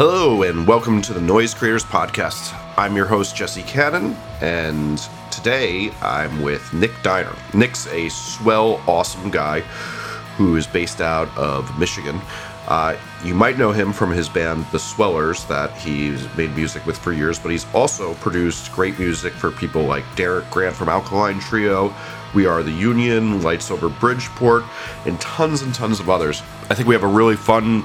Hello, and welcome to the Noise Creators Podcast. I'm your host, Jesse Cannon, and today I'm with Nick Diener. Nick's a swell, awesome guy who is based out of Michigan. Uh, you might know him from his band, The Swellers, that he's made music with for years, but he's also produced great music for people like Derek Grant from Alkaline Trio, We Are the Union, Lights Over Bridgeport, and tons and tons of others. I think we have a really fun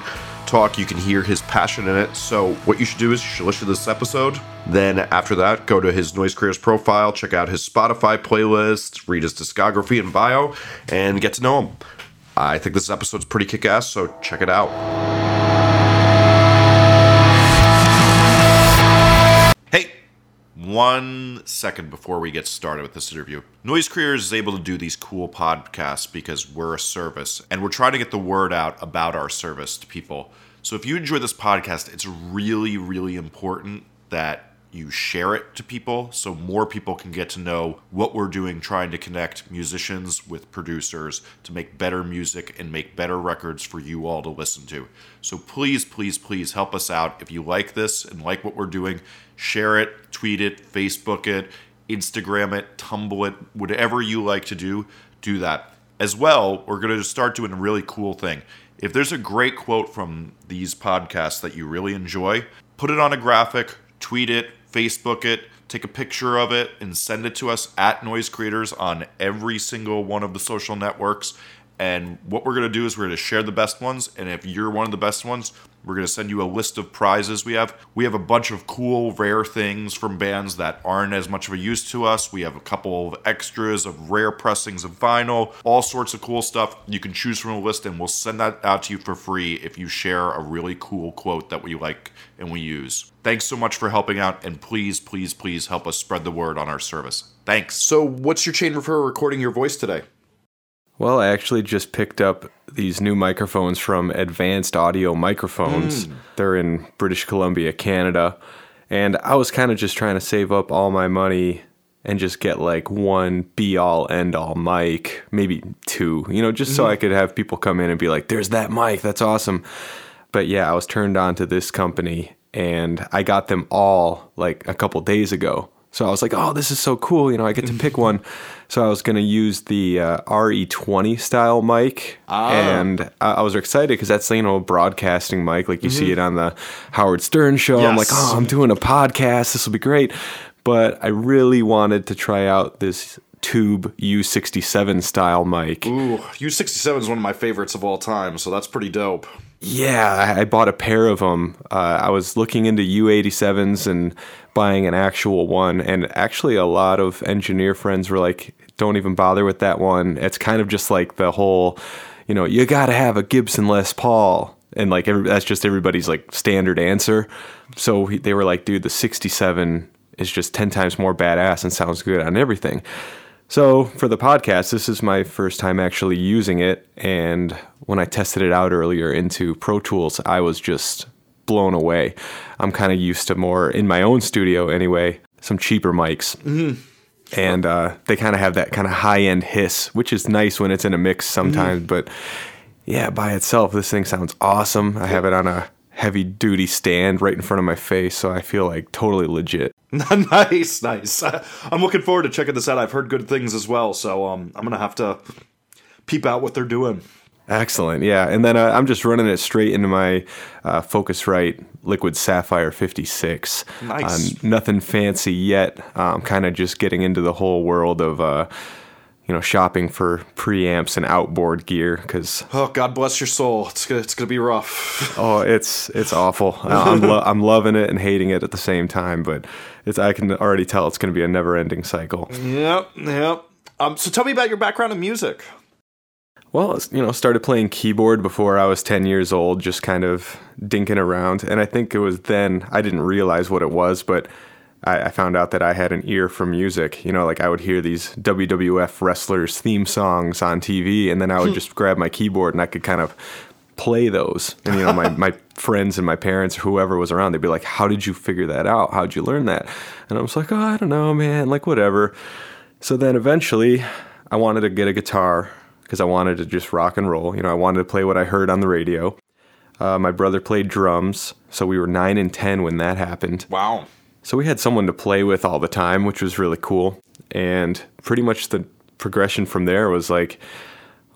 talk. You can hear his passion in it. So, what you should do is you should listen to this episode. Then, after that, go to his Noise Creators profile, check out his Spotify playlist, read his discography and bio, and get to know him. I think this episode's pretty kick ass, so check it out. Hey, one second before we get started with this interview. Noise Creators is able to do these cool podcasts because we're a service and we're trying to get the word out about our service to people. So if you enjoy this podcast, it's really, really important that you share it to people so more people can get to know what we're doing trying to connect musicians with producers to make better music and make better records for you all to listen to. So please, please, please help us out. If you like this and like what we're doing, share it, tweet it, Facebook it, Instagram it, Tumblr it, whatever you like to do, do that. As well, we're going to start doing a really cool thing. If there's a great quote from these podcasts that you really enjoy, put it on a graphic, tweet it, Facebook it, take a picture of it, and send it to us at Noise Creators on every single one of the social networks. And what we're going to do is we're going to share the best ones. And if you're one of the best ones, we're going to send you a list of prizes we have. We have a bunch of cool, rare things from bands that aren't as much of a use to us. We have a couple of extras of rare pressings of vinyl, all sorts of cool stuff. You can choose from a list, and we'll send that out to you for free if you share a really cool quote that we like and we use. Thanks so much for helping out, and please, please, please help us spread the word on our service. Thanks. So, what's your chain for recording your voice today? Well, I actually just picked up these new microphones from Advanced Audio Microphones. Mm. They're in British Columbia, Canada. And I was kind of just trying to save up all my money and just get like one be all end all mic, maybe two, you know, just mm-hmm. so I could have people come in and be like, there's that mic, that's awesome. But yeah, I was turned on to this company and I got them all like a couple days ago. So I was like, oh, this is so cool. You know, I get to pick one. So I was going to use the uh, RE20 style mic. Ah. And I, I was excited because that's, you know, a broadcasting mic. Like you mm-hmm. see it on the Howard Stern show. Yes. I'm like, oh, I'm doing a podcast. This will be great. But I really wanted to try out this tube U67 style mic. Ooh, U67 is one of my favorites of all time. So that's pretty dope. Yeah, I bought a pair of them. Uh, I was looking into U87s and buying an actual one. And actually, a lot of engineer friends were like, don't even bother with that one. It's kind of just like the whole, you know, you got to have a Gibson Les Paul. And like, every, that's just everybody's like standard answer. So they were like, dude, the 67 is just 10 times more badass and sounds good on everything. So, for the podcast, this is my first time actually using it. And when I tested it out earlier into Pro Tools, I was just blown away. I'm kind of used to more in my own studio anyway, some cheaper mics. Mm-hmm. And uh, they kind of have that kind of high end hiss, which is nice when it's in a mix sometimes. Mm-hmm. But yeah, by itself, this thing sounds awesome. I have it on a heavy duty stand right in front of my face, so I feel like totally legit. nice, nice. I'm looking forward to checking this out. I've heard good things as well, so um, I'm gonna have to peep out what they're doing. Excellent, yeah. And then uh, I'm just running it straight into my uh, Focusrite Liquid Saffire 56. Nice. Uh, nothing fancy yet. I'm kind of just getting into the whole world of uh, you know, shopping for preamps and outboard gear because oh, God bless your soul, it's gonna, it's gonna be rough. oh, it's it's awful. I'm lo- I'm loving it and hating it at the same time, but it's I can already tell it's gonna be a never ending cycle. Yep, yep. Um, so tell me about your background in music. Well, you know, started playing keyboard before I was 10 years old, just kind of dinking around. And I think it was then I didn't realize what it was, but I, I, found out that I had an ear for music. You know, like I would hear these WWF wrestlers' theme songs on TV, and then I would hmm. just grab my keyboard and I could kind of play those. And you know, my my friends and my parents, whoever was around, they'd be like, "How did you figure that out? How'd you learn that?" And I was like, "Oh, I don't know, man. Like whatever." So then eventually, I wanted to get a guitar because I wanted to just rock and roll. You know, I wanted to play what I heard on the radio. Uh, my brother played drums, so we were nine and ten when that happened. Wow. So we had someone to play with all the time, which was really cool. And pretty much the progression from there was like,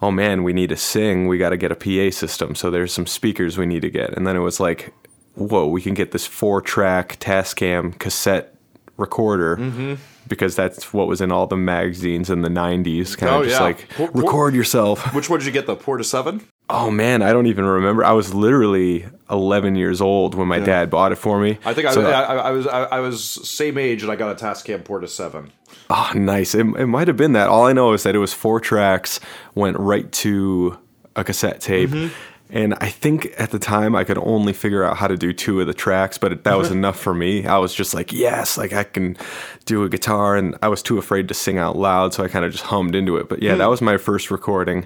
oh man, we need to sing. We got to get a PA system. So there's some speakers we need to get. And then it was like, whoa, we can get this four track Tascam cassette recorder Mm-hmm. because that's what was in all the magazines in the 90s. Kind of Oh, just yeah. like, record yourself. Which one did you get? The Porta Seven? Oh man, I don't even remember. I was literally 11 years old when my dad bought it for me. I think I, So- I, I, I was I, was same age and I got a Tascam Porta Seven. Oh, nice. It, it might have been that. All I know is that it was four tracks, went right to a cassette tape. Mm-hmm. And I think at the time I could only figure out how to do two of the tracks, but that was enough for me. I was just like, yes, like I can do a guitar. And I was too afraid to sing out loud, so I kind of just hummed into it. But yeah, Hmm. that was my first recording.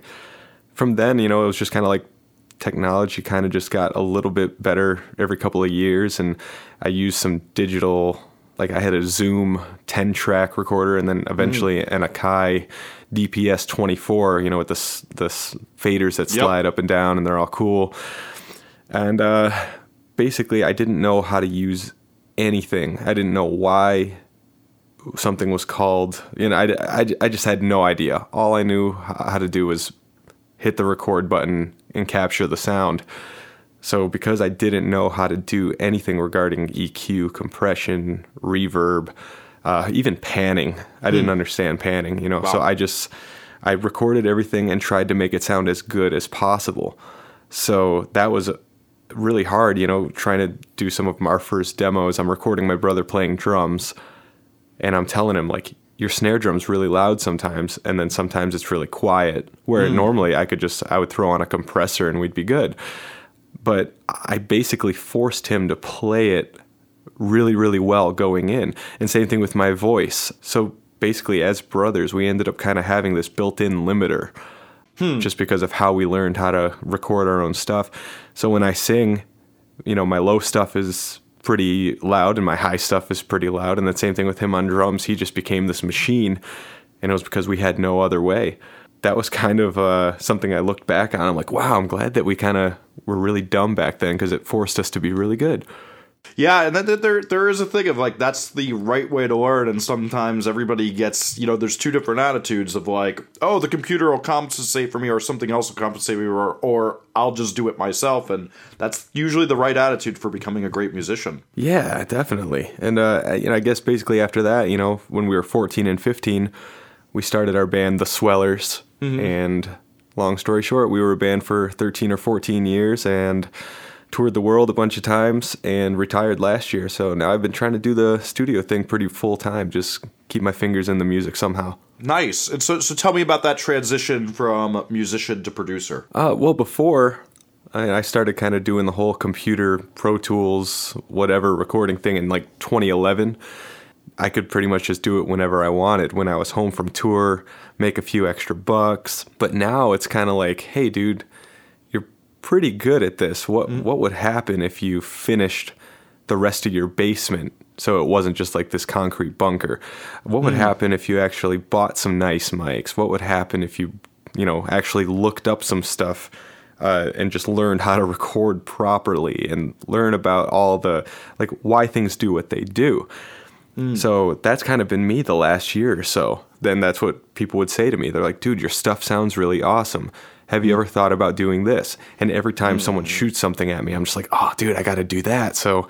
From then, you know, it was just kind of like technology kind of just got a little bit better every couple of years and i used some digital like i had a zoom 10 track recorder and then eventually an akai dps 24 you know with the s- the faders that Yep. slide up and down and they're all cool. And uh basically i didn't know how to use anything. I didn't know why something was called you know I, I, I just had no idea. All i knew how to do was hit the record button and capture the sound. So because I didn't know how to do anything regarding EQ, compression, reverb, uh, even panning, I didn't understand panning. You know, so I just I recorded everything and tried to make it sound as good as possible. So that was really hard. You know, trying to do some of our first demos. I'm recording my brother playing drums, and I'm telling him like your snare drum's really loud sometimes and then sometimes it's really quiet where mm. normally I could just I would throw on a compressor and we'd be good. But I basically forced him to play it really really well going in. And same thing with my voice. So basically as brothers we ended up kind of having this built-in limiter hmm. just because of how we learned how to record our own stuff. So when I sing you know, my low stuff is pretty loud and my high stuff is pretty loud. And the same thing with him on drums. He just became this machine. And it was because we had no other way. That was kind of uh, something I looked back on. I'm like, wow, I'm glad that we kind of were really dumb back then because it forced us to be really good. Yeah, and then there there is a thing of like that's the right way to learn, and sometimes everybody gets you know there's two different attitudes of like oh the computer will compensate for me or something else will compensate me or or I'll just do it myself, and that's usually the right attitude for becoming a great musician. Yeah, definitely. And uh, you know, I guess basically after that, you know, when we were 14 and 15, we started our band, The Swellers. And long story short, we were a band for 13 or 14 years and toured the world a bunch of times and retired last year. So now I've been trying to do the studio thing pretty full time, just keep my fingers in the music somehow. Nice. And so so tell me about that transition from musician to producer. Uh, well, before I, I started kind of doing the whole computer, Pro Tools, whatever recording thing in like 2011, I could pretty much just do it whenever I wanted. When I was home from tour, make a few extra bucks. But now it's kind of like, hey, dude, pretty good at this. What mm. what would happen if you finished the rest of your basement so it wasn't just like this concrete bunker? What would mm. happen if you actually bought some nice mics? What would happen if you, you know, actually looked up some stuff uh, and just learned how to record properly and learn about all the like why things do what they do? Mm. So that's kind of been me the last year or so. Then that's what people would say to me. They're like, dude, your stuff sounds really awesome. Have you ever thought about doing this? And every time someone shoots something at me, I'm just like, oh, dude, I got to do that. So,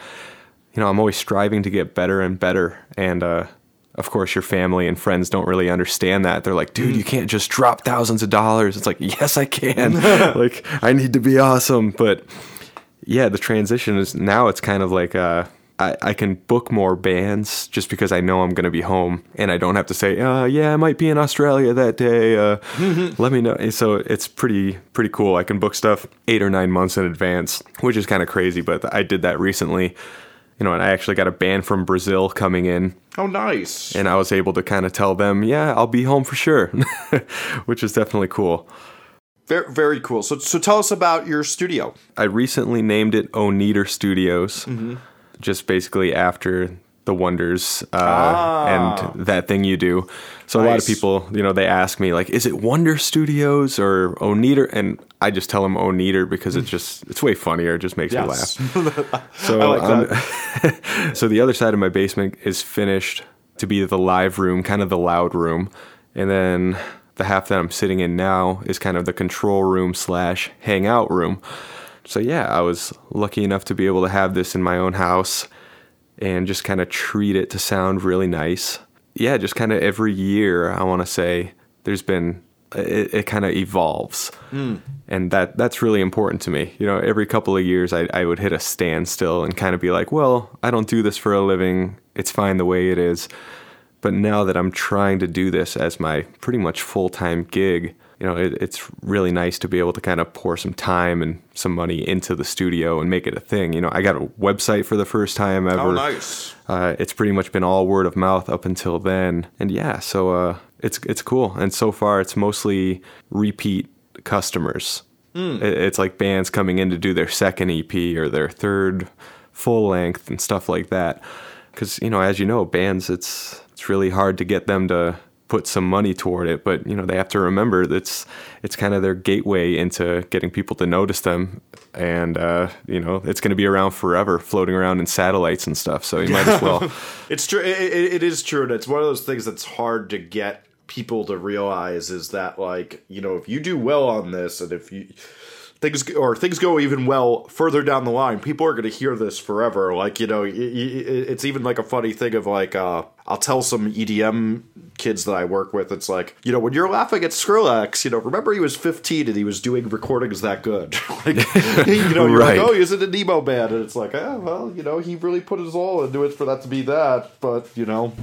you know, I'm always striving to get better and better. And, uh, of course, your family and friends don't really understand that. They're like, dude, you can't just drop thousands of dollars. It's like, yes, I can. like, I need to be awesome. But yeah, the transition is now it's kind of like uh, I, I can book more bands just because I know I'm going to be home and I don't have to say, uh, yeah, I might be in Australia that day. Uh, let me know. And So it's pretty pretty cool. I can book stuff eight or nine months in advance, which is kind of crazy. But I did that recently, you know, and I actually got a band from Brazil coming in Oh, nice. and I was able to kind of tell them, yeah, I'll be home for sure, which is definitely cool. Very, very cool. So, so tell us about your studio. I recently named it Oneder Studios, just basically after the Oneders uh, and that thing you do. So a lot of people, you know, they ask me like, "Is it Wonder Studios or Oneder?" And I just tell them Oneder because it's just it's way funnier. It just makes me laugh. So, I like um, so the other side of my basement is finished to be the live room, kind of the loud room, and then the half that I'm sitting in now is kind of the control room slash hangout room. So yeah, I was lucky enough to be able to have this in my own house and just kind of treat it to sound really nice. Yeah, just kind of every year, I want to say there's been it, it kind of evolves, hmm. and that that's really important to me. You know, every couple of years, I I would hit a standstill and kind of be like, well, I don't do this for a living. It's fine the way it is. But now that I'm trying to do this as my pretty much full time gig, you know, it, it's really nice to be able to kind of pour some time and some money into the studio and make it a thing. You know, I got a website for the first time ever. Oh, nice. Uh, it's pretty much been all word of mouth up until then, and yeah, so uh, it's it's cool. And so far, it's mostly repeat customers. It- It's like bands coming in to do their second EP or their third full length and stuff like that. Because you know, as you know, bands it's it's really hard to get them to put some money toward it, but you know they have to remember that's it's kind of their gateway into getting people to notice them, and uh, you know it's going to be around forever, floating around in satellites and stuff. So you might as well. It's true. It, it, it is true, and it's one of those things that's hard to get people to realize is that like you know if you do well on this, and if you things or things go even well further down the line, people are going to hear this forever. Like you know, it's even like a funny thing of like uh, I'll tell some EDM kids that I work with. It's like you know when you're laughing at Skrillex, you know remember he was 15 and he was doing recordings that good. like you know you're Right. like oh he's in a Nemo band, and it's like oh well you know he really put his all into it for that to be that. But you know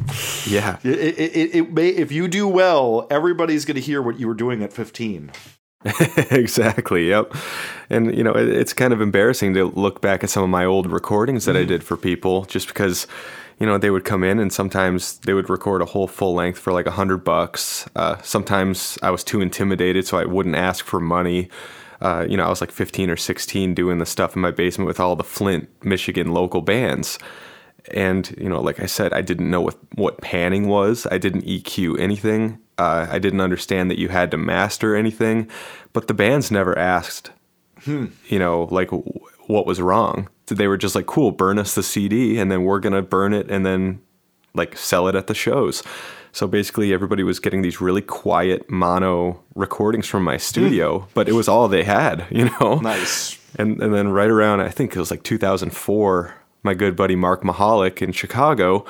Yeah, it it, it, it may if you do well, everybody's going to hear what you were doing at 15. exactly. Yep. And you know, it, it's kind of embarrassing to look back at some of my old recordings that I mm-hmm. did for people, just because, you know, they would come in and sometimes they would record a whole full length for like a hundred bucks. Uh, sometimes I was too intimidated, so I wouldn't ask for money. Uh, you know, I was like 15 or 16 doing the stuff in my basement with all the Flint, Michigan local bands. And, you know, like I said, I didn't know what, what panning was. I didn't EQ anything. Uh, I didn't understand that you had to master anything. But the bands never asked, you know, like what was wrong. They were just like, cool, burn us the CD and then we're going to burn it and then like sell it at the shows. So basically, everybody was getting these really quiet mono recordings from my studio, hmm. but it was all they had, you know? Nice. And and then right around I think it was like 2004, my good buddy Mark Michalik in Chicago,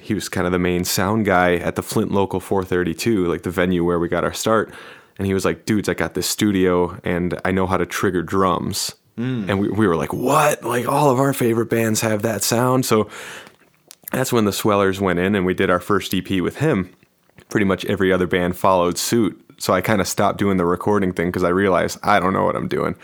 he was kind of the main sound guy at the Flint Local 432, like the venue where we got our start. And he was like, "Dudes, I got this studio and I know how to trigger drums." And we, we were like, "What? Like all of our favorite bands have that sound." So that's when the Swellers went in and we did our first EP with him. Pretty much every other band followed suit. So I kind of stopped doing the recording thing because I realized I don't know what I'm doing.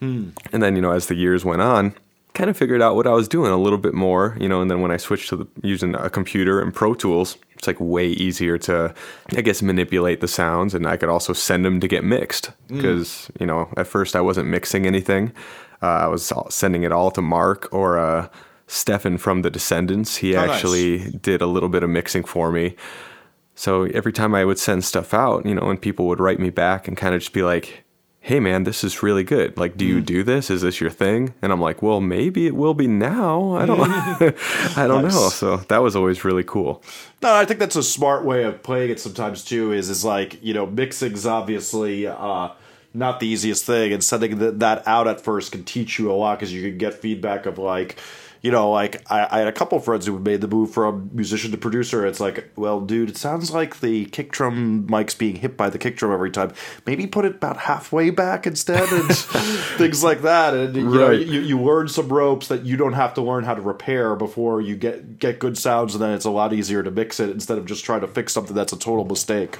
Hmm. And then, you know, as the years went on, kind of figured out what I was doing a little bit more, you know, and then when I switched to the, using a computer and Pro Tools, it's like way easier to, I guess, manipulate the sounds. And I could also send them to get mixed because, you know, at first I wasn't mixing anything. Uh, I was sending it all to Mark or uh, Stefan from The Descendents. He nice. actually did a little bit of mixing for me. So every time I would send stuff out, you know, and people would write me back and kind of just be like, hey man, this is really good. Like, do you do this? Is this your thing? And I'm like, well, maybe it will be now. I don't, I don't know. So that was always really cool. No, I think that's a smart way of playing it sometimes too. Is is like you know mixing's obviously uh, not the easiest thing, and sending that out at first can teach you a lot because you can get feedback of like. You know, like I, I had a couple friends who made the move from musician to producer. It's like, well, dude, it sounds like the kick drum mic's being hit by the kick drum every time. Maybe put it about halfway back instead, and things like that. And you know, you, you learn some ropes that you don't have to learn how to repair before you get get good sounds, and then it's a lot easier to mix it instead of just trying to fix something that's a total mistake.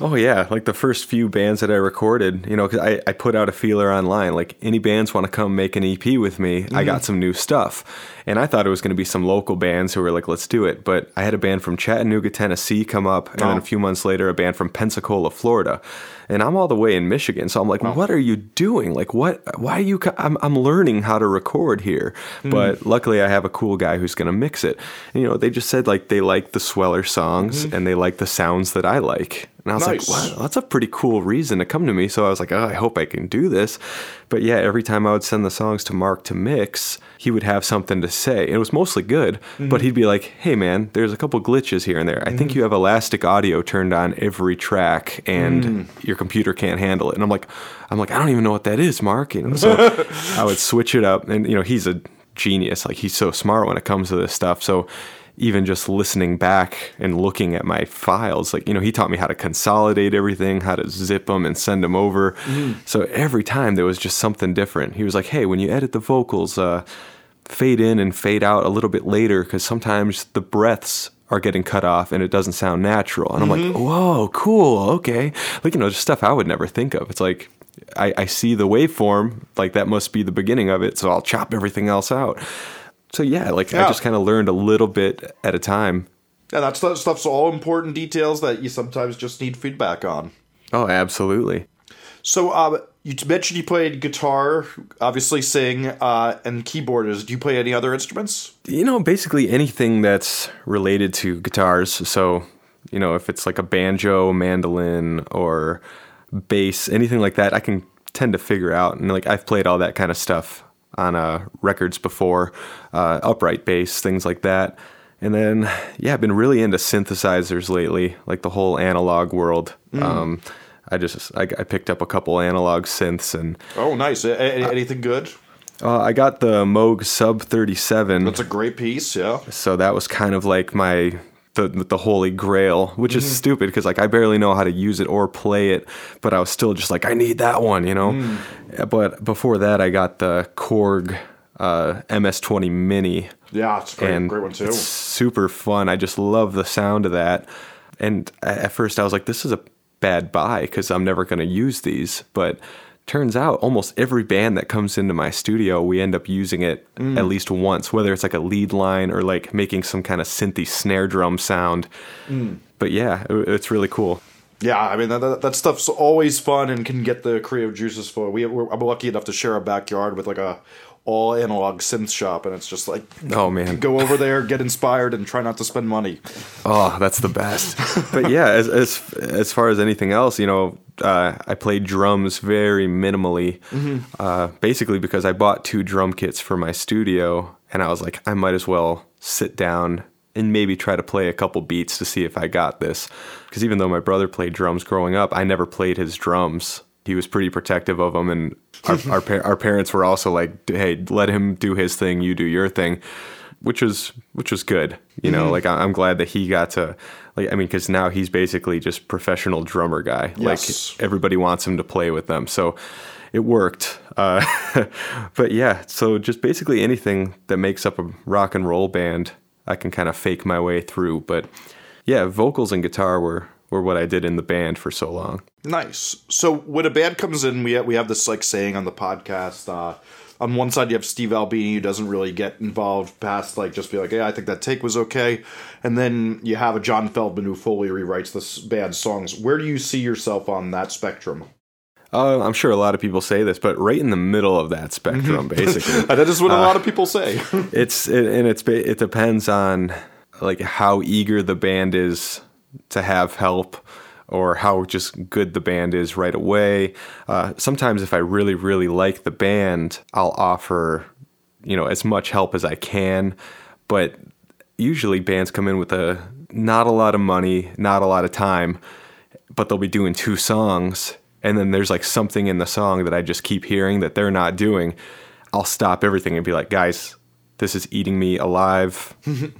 Oh yeah, like the first few bands that I recorded, you know, 'cause I, I put out a feeler online, like any bands want to come make an EP with me, I got mm-hmm. some new stuff. And I thought it was going to be some local bands who were like, let's do it. But I had a band from Chattanooga, Tennessee come up. And then Oh. a few months later, a band from Pensacola, Florida. And I'm all the way in Michigan. So I'm like, what are you doing? Like, what? Why are you? co- I'm, I'm learning how to record here. Hmm. But luckily, I have a cool guy who's going to mix it. And, you know, they just said like they like the Sweller songs mm-hmm. and they like the sounds that I like. And I was Nice. like, wow, that's a pretty cool reason to come to me. So I was like, oh, I hope I can do this. But yeah, every time I would send the songs to Mark to mix, he would have something to say. And it was mostly good, but mm-hmm. he'd be like, hey, man, there's a couple glitches here and there. I think mm-hmm. you have elastic audio turned on every track and mm. your computer can't handle it. And I'm like, I'm like, I don't even know what that is, Mark. You know, so I would switch it up. And, you know, he's a genius. Like, he's so smart when it comes to this stuff. So, even just listening back and looking at my files. Like you know he taught me how to consolidate everything how to zip them and send them over. So every time there was just something different. He was like hey when you edit the vocals uh, fade in and fade out a little bit later because sometimes the breaths are getting cut off and it doesn't sound natural. And i'm like whoa cool okay. Like you know just stuff i would never think of. It's like I, I see the waveform like that must be the beginning of it so i'll chop everything else out so yeah like i just kind of learned a little bit at a time Yeah, that's that stuff's all important details that you sometimes just need feedback on. Oh, absolutely. So, uh, you mentioned you played guitar, obviously sing, uh, and keyboard. Do you play any other instruments? You know, basically anything that's related to guitars. So, you know, if it's like a banjo, mandolin, or bass, anything like that, I can tend to figure out. And like I've played all that kind of stuff on uh, records before, uh, upright bass, things like that. And then, yeah, I've been really into synthesizers lately, like the whole analog world. Um, I just I, I picked up a couple analog synths, and Oh, nice. A- anything good? uh, I got the Moog Sub 37. That's a great piece. Yeah. so that was kind of like my the the holy grail which is stupid because like i barely know how to use it or play it but i was still just like i need that one you know? But before that i got the korg uh, ms20 mini. Yeah, it's a great, and great one too. it's super fun. I just love the sound of that. And at first i was like this is a bad buy because i'm never going to use these but turns out almost every band that comes into my studio we end up using it mm. at least once whether it's like a lead line or like making some kind of synthy snare drum sound. Mm. But yeah it's really cool. Yeah, I mean that, that, that stuff's always fun and can get the creative juices flowing. We we're, I'm lucky enough to share a backyard with like a all analog synth shop, and it's just like oh man go over there, get inspired, and try not to spend money. Oh, that's the best. but yeah, as as as far as anything else, you know, uh, I played drums very minimally, uh, basically because I bought two drum kits for my studio, and I was like, I might as well sit down and maybe try to play a couple beats to see if I got this. Because even though my brother played drums growing up, I never played his drums. He was pretty protective of them, and our our, par- our parents were also like, "Hey, let him do his thing, you do your thing." which was which was good. You know, like I- I'm glad that he got to like I mean cuz now he's basically just professional drummer guy. Yes. Like everybody wants him to play with them. So it worked. Uh, but yeah, so just basically anything that makes up a rock and roll band, I can kind of fake my way through, but yeah, vocals and guitar were were what I did in the band for so long. Nice. So when a band comes in, we have, we have this like saying on the podcast. Uh, on one side, you have Steve Albini, who doesn't really get involved past like just be like, "Yeah, I think that take was okay," and then you have a John Feldmann who fully rewrites this band's songs. Where do you see yourself on that spectrum? Uh, I'm sure a lot of people say this, but right in the middle of that spectrum, basically. That is what a lot of people say. it's it, and it's it depends on like how eager the band is to have help or how just good the band is right away. Uh, sometimes if i really really like the band i'll offer you know as much help as i can. But usually bands come in with a not a lot of money not a lot of time but they'll be doing two songs and then there's like something in the song that I just keep hearing that they're not doing, I'll stop everything and be like, guys, this is eating me alive.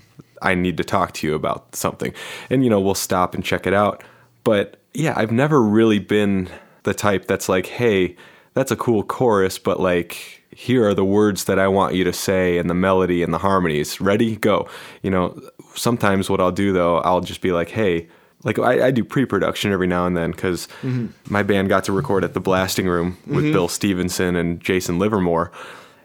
I need to talk to you about something. And you know, we'll stop and check it out. But yeah, I've never really been the type that's like, hey, that's a cool chorus, but like here are the words that I want you to say and the melody and the harmonies. Ready? Go. You know, sometimes what I'll do though, I'll just be like, hey, like I, I do pre-production every now and then because mm-hmm. my band got to record at the Blasting Room with mm-hmm. Bill Stevenson and Jason Livermore,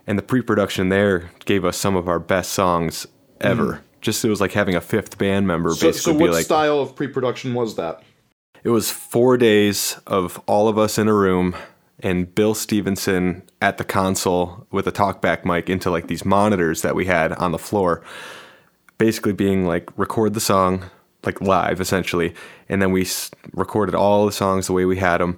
And the pre-production there gave us some of our best songs ever. Mm-hmm. Just it was like having a fifth band member So, basically so what like style of pre-production was that? it was four days of all of us in a room and Bill Stevenson at the console with a talkback mic into like these monitors that we had on the floor, basically being like record the song like live essentially, and then we s- recorded all the songs the way we had them,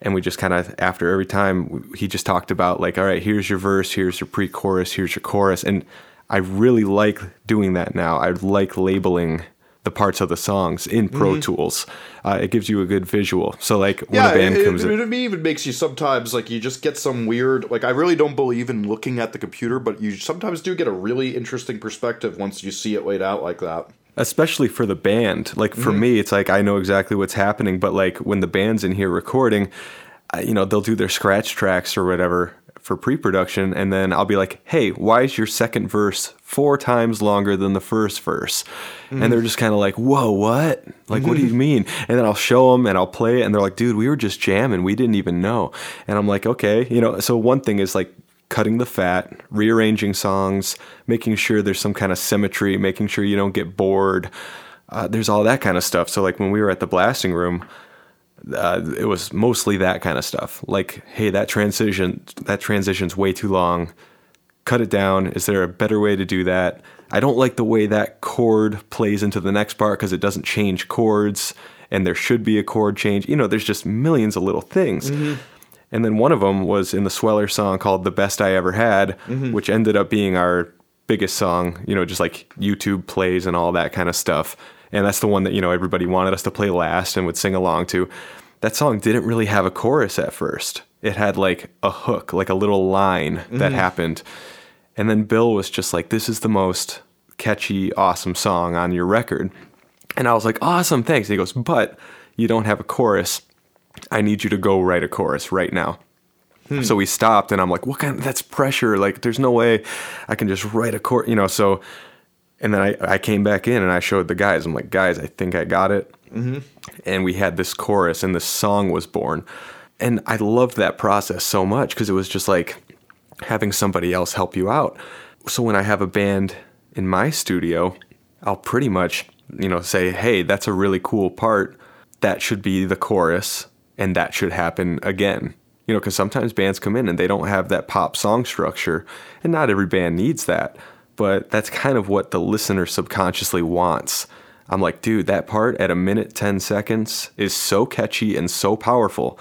and we just kind of after every time he just talked about like all right here's your verse, here's your pre-chorus, here's your chorus, and I really like doing that now. I like labeling the parts of the songs in Pro Tools. Uh, it gives you a good visual. So like when yeah, a band it, comes it, in, it even makes you sometimes like you just get some weird like I really don't believe in looking at the computer, but you sometimes do get a really interesting perspective once you see it laid out like that. especially for the band. Like for me, it's like I know exactly what's happening, but like when the band's in here recording, you know, they'll do their scratch tracks or whatever for pre-production, and then I'll be like, "Hey, why is your second verse four times longer than the first verse?" And they're just kind of like, "Whoa, what? Like, what do you mean?" And then I'll show them and I'll play it, and they're like, "Dude, we were just jamming. We didn't even know." And I'm like, "Okay, you know." So one thing is like cutting the fat, rearranging songs, making sure there's some kind of symmetry, making sure you don't get bored. Uh, there's all that kind of stuff. So like when we were at the blasting room, uh, it was mostly that kind of stuff. Like, hey, that transition, that transition's way too long. Cut it down. Is there a better way to do that? I don't like the way that chord plays into the next part because it doesn't change chords, and there should be a chord change. You know, there's just millions of little things. And then one of them was in the Sweller song called "The Best I Ever Had," which ended up being our biggest song. You know, just like YouTube plays and all that kind of stuff. And that's the one that you know everybody wanted us to play last and would sing along to. That song didn't really have a chorus at first. It had like a hook, like a little line that mm-hmm. happened. And then Bill was just like, "This is the most catchy, awesome song on your record." And I was like, "Awesome, thanks." He goes, "But you don't have a chorus. I need you to go write a chorus right now." Hmm. So we stopped, and I'm like, "What kind? that's pressure. Like, there's no way I can just write a chorus, you know." So, and then I, I came back in and I showed the guys. I'm like, "Guys, I think I got it." Mm-hmm. And we had this chorus, and this song was born. And I loved that process so much because it was just like having somebody else help you out. So when I have a band in my studio, I'll pretty much, you know, say, "Hey, that's a really cool part. That should be the chorus and that should happen again." You know, cuz sometimes bands come in and they don't have that pop song structure, and not every band needs that, but that's kind of what the listener subconsciously wants. I'm like, "Dude, that part at a minute 10 seconds is so catchy and so powerful.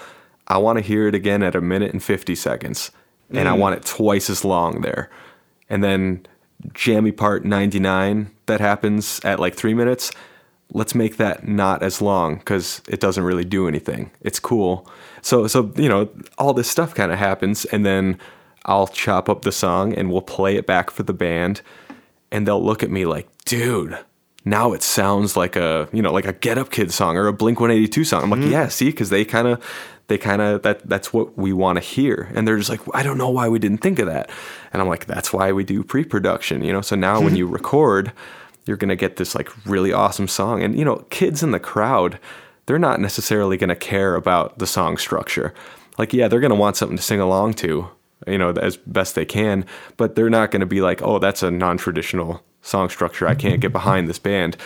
I want to hear it again at a minute and 50 seconds." and I mm. want it twice as long there. And then jammy part 99 that happens at like three minutes, let's make that not as long because it doesn't really do anything. It's cool. So, so you know, all this stuff kind of happens, and then I'll chop up the song and we'll play it back for the band, and they'll look at me like, dude. Now it sounds like a you know like a Get Up Kid song or a Blink One Eighty Two song. I'm like, mm-hmm. yeah, see, because they kind of they kind of that that's what we want to hear. And they're just like i don't know why we didn't think of that. And i'm like that's why we do pre-production you know? So now when mm-hmm. you record you're going to get this like really awesome song. And you know kids in the crowd they're not necessarily going to care about the song structure. Like yeah they're going to want something to sing along to you know as best they can but they're not going to be like oh that's a non-traditional song structure i can't get behind this band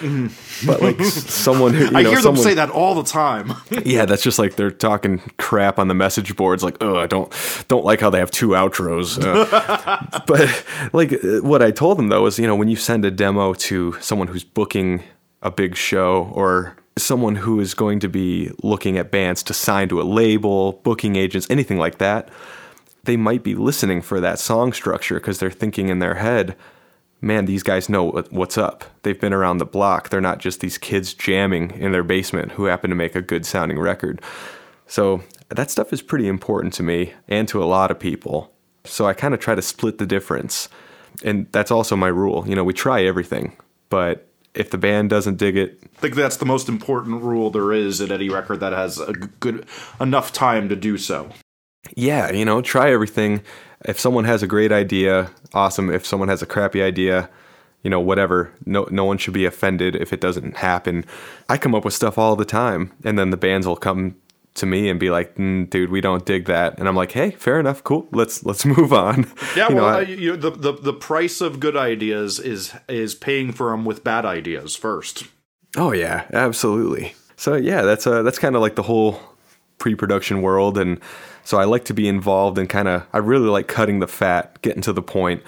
but like someone who you I know, hear them say that all the time. yeah, that's just like they're talking crap on the message boards. Like, oh, I don't don't like how they have two outros. Uh, but like, uh, what I told them though is, you know, when you send a demo to someone who's booking a big show or someone who is going to be looking at bands to sign to a label, booking agents, anything like that, they might be listening for that song structure because they're thinking in their head, man, these guys know what's up. They've been around the block. They're not just these kids jamming in their basement who happen to make a good sounding record. So that stuff is pretty important to me and to a lot of people. So I kind of try to split the difference. And that's also my rule. You know, we try everything, but if the band doesn't dig it, I think that's the most important rule there is in any record that has a good enough time to do so. Yeah, you know, try everything. If someone has a great idea, awesome. If someone has a crappy idea, you know, whatever. No, no one should be offended if it doesn't happen. I come up with stuff all the time, and then the bands will come to me and be like, mm, "Dude, we don't dig that," and I'm like, "Hey, fair enough, cool. Let's let's move on." Yeah, You know, well, I- uh, you, the, the the price of good ideas is is paying for them with bad ideas first. Oh yeah, absolutely. So yeah, that's uh that's kind of like the whole pre-production world and so I like to be involved and kind of I really like cutting the fat, getting to the point.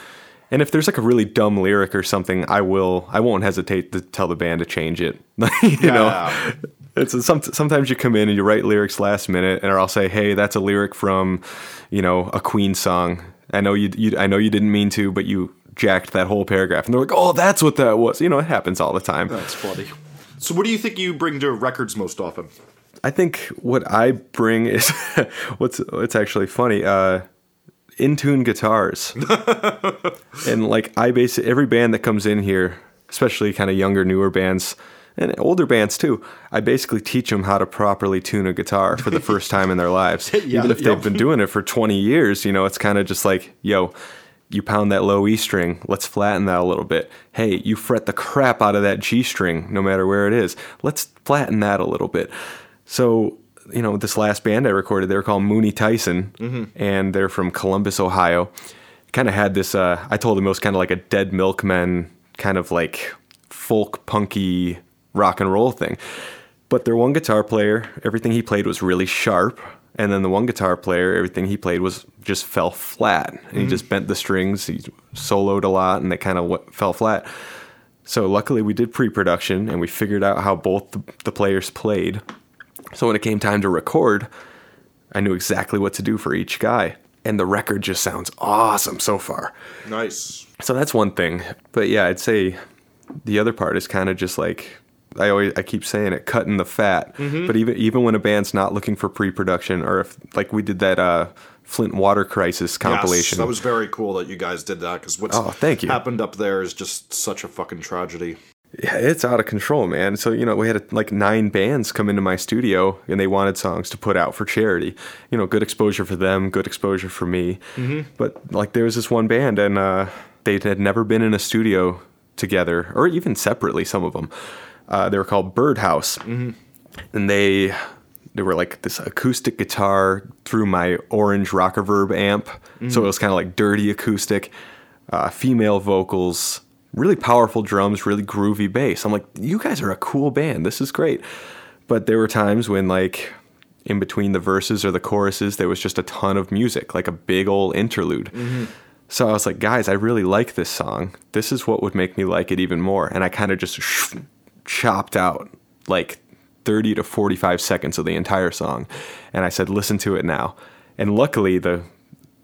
And if there's like a really dumb lyric or something, I will I won't hesitate to tell the band to change it. you know. Yeah. It's some, sometimes you come in and you write lyrics last minute, and I'll say, "Hey, that's a lyric from, you know, a Queen song. I know you, you, I know you didn't mean to, but you jacked that whole paragraph." And they're like, "Oh, that's what that was." You know, it happens all the time. That's funny. So, what do you think you bring to records most often? I think what I bring is what's it's actually funny. Uh, in tune guitars, and like I basically every band that comes in here, especially kind of younger, newer bands. And older bands too. I basically teach them how to properly tune a guitar for the first time in their lives. Yeah, Even if they've been doing it for 20 years, you know, it's kind of just like, yo, you pound that low E string, let's flatten that a little bit. Hey, you fret the crap out of that G string, no matter where it is. Let's flatten that a little bit. So, you know, this last band I recorded, they're called Mooney Tyson, and they're from Columbus, Ohio. Kind of had this, uh, I told them it was kind of like a Dead Milkmen, kind of like folk punky rock and roll thing. But their one guitar player, everything he played was really sharp. And then the one guitar player, everything he played was just fell flat. And he just bent the strings. He soloed a lot and they kind of w- fell flat. So luckily we did pre-production and we figured out how both the, the players played. So when it came time to record, I knew exactly what to do for each guy. And the record just sounds awesome so far. Nice. So that's one thing. But yeah, I'd say the other part is kind of just like I always I keep saying it, cutting the fat. But even even when a band's not looking for pre-production, or if like we did that uh, Flint Water Crisis compilation. Yes, that was very cool that you guys did that because what's Oh, thank you. happened up there is just such a fucking tragedy. Yeah, it's out of control, man. So you know, we had like nine bands come into my studio, and they wanted songs to put out for charity. You know, good exposure for them, good exposure for me. But like, there was this one band, and uh, they had never been in a studio together, or even separately. Some of them, uh, they were called Birdhouse, and they they were like this acoustic guitar through my Orange Rockerverb amp, so it was kind of like dirty acoustic, uh, female vocals, really powerful drums, really groovy bass. I'm like, you guys are a cool band. This is great. But there were times when like in between the verses or the choruses, there was just a ton of music, like a big old interlude. Mm-hmm. So I was like, guys, I really like this song. This is what would make me like it even more. And I kind of just chopped out like 30 to 45 seconds of the entire song. And I said, listen to it now. And luckily, the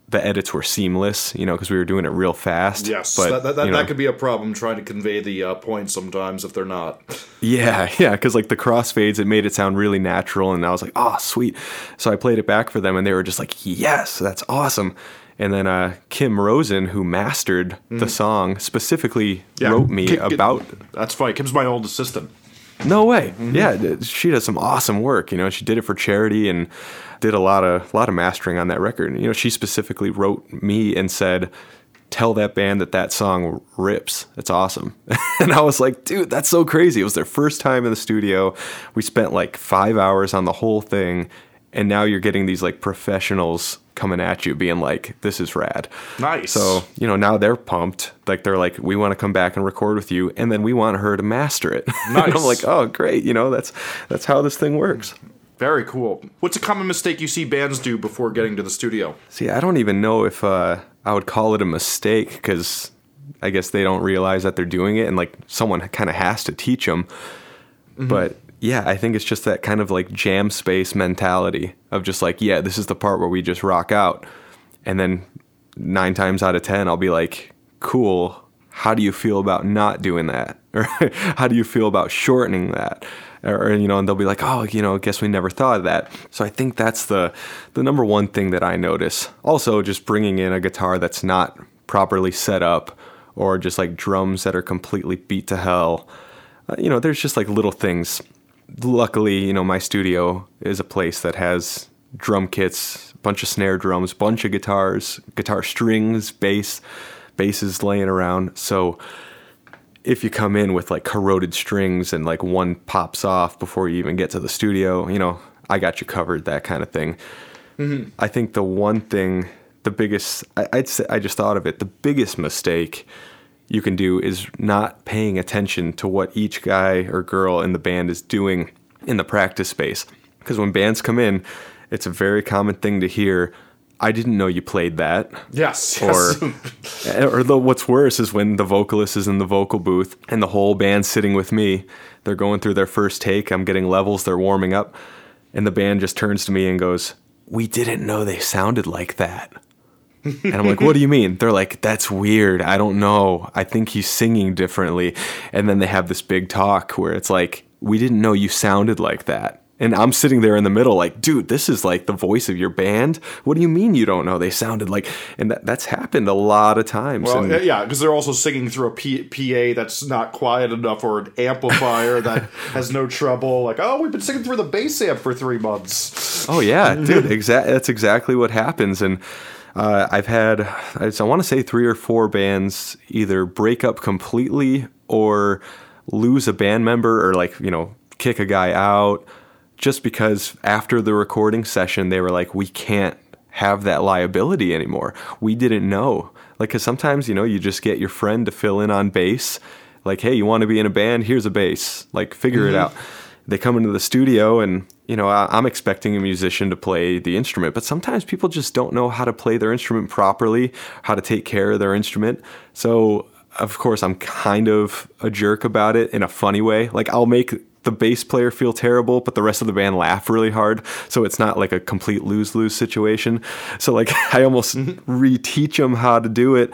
the edits were seamless, you know, because we were doing it real fast. Yes, but that, that, that, you know, that could be a problem trying to convey the uh, points sometimes if they're not. Yeah, yeah, because like the crossfades, it made it sound really natural, and I was like, oh, sweet. So I played it back for them, and they were just like, yes, that's awesome. And then uh, Kim Rosen, who mastered the song, specifically wrote me Ki- ki- about. That's funny. Kim's my old assistant. No way. Mm-hmm. Yeah, she does some awesome work. You know, she did it for charity and did a lot of lot of mastering on that record. And, you know, she specifically wrote me and said, "Tell that band that that song rips. It's awesome." and I was like, "Dude, that's so crazy." It was their first time in the studio. We spent like 5 hours on the whole thing, and now you're getting these like professionals coming at you being like, "This is rad." Nice. So, you know, now they're pumped. Like they're like, we want to come back and record with you, and then we want her to master it. Nice. I'm like, oh, great. You know, that's that's how this thing works. Very cool. What's a common mistake you see bands do before getting to the studio? See, I don't even know if uh, I would call it a mistake because I guess they don't realize that they're doing it, and like someone kind of has to teach them. But yeah, I think it's just that kind of like jam space mentality of just like, yeah, this is the part where we just rock out, and then nine times out of ten, I'll be like, cool. How do you feel about not doing that? Or how do you feel about shortening that? Or you know, and they'll be like, oh, you know, I guess we never thought of that. So I think that's the the number one thing that I notice. Also, just bringing in a guitar that's not properly set up, or just like drums that are completely beat to hell. Uh, you know, there's just like little things. Luckily, you know, my studio is a place that has drum kits, a bunch of snare drums, bunch of guitars, guitar strings, bass, basses laying around. So if you come in with like corroded strings and like one pops off before you even get to the studio, you know, I got you covered, that kind of thing. Mm-hmm. I think the one thing, the biggest, I, I'd say, I just thought of it, the biggest mistake you can do is not paying attention to what each guy or girl in the band is doing in the practice space. Because when bands come in, it's a very common thing to hear. I didn't know you played that. Yes. Or, yes. or the, what's worse is when the vocalist is in the vocal booth and the whole band's sitting with me. They're going through their first take. I'm getting levels. They're warming up, and the band just turns to me and goes, "We didn't know they sounded like that." And I'm like, what do you mean? They're like, that's weird. I don't know. I think he's singing differently. And then they have this big talk where it's like, we didn't know you sounded like that. And I'm sitting there in the middle, like, dude, this is like the voice of your band. What do you mean you don't know they sounded like? And that, that's happened a lot of times. Well, and, yeah, because they're also singing through a P- PA that's not quiet enough or an amplifier that has no trouble. Like, oh, we've been singing through the bass amp for three months. Oh yeah, dude. Exactly. That's exactly what happens. And uh, I've had, I want to say, three or four bands either break up completely or lose a band member or like you know kick a guy out just because after the recording session they were like, we can't have that liability anymore. We didn't know. Like, cause sometimes you know you just get your friend to fill in on bass. Like, hey, you want to be in a band? Here's a bass. Like, figure it out they come into the studio and you know I, i'm expecting a musician to play the instrument but sometimes people just don't know how to play their instrument properly how to take care of their instrument. So of course i'm kind of a jerk about it in a funny way. Like i'll make the bass player feel terrible but the rest of the band laugh really hard. So it's not like a complete lose-lose situation. So like i almost mm-hmm. reteach them how to do it.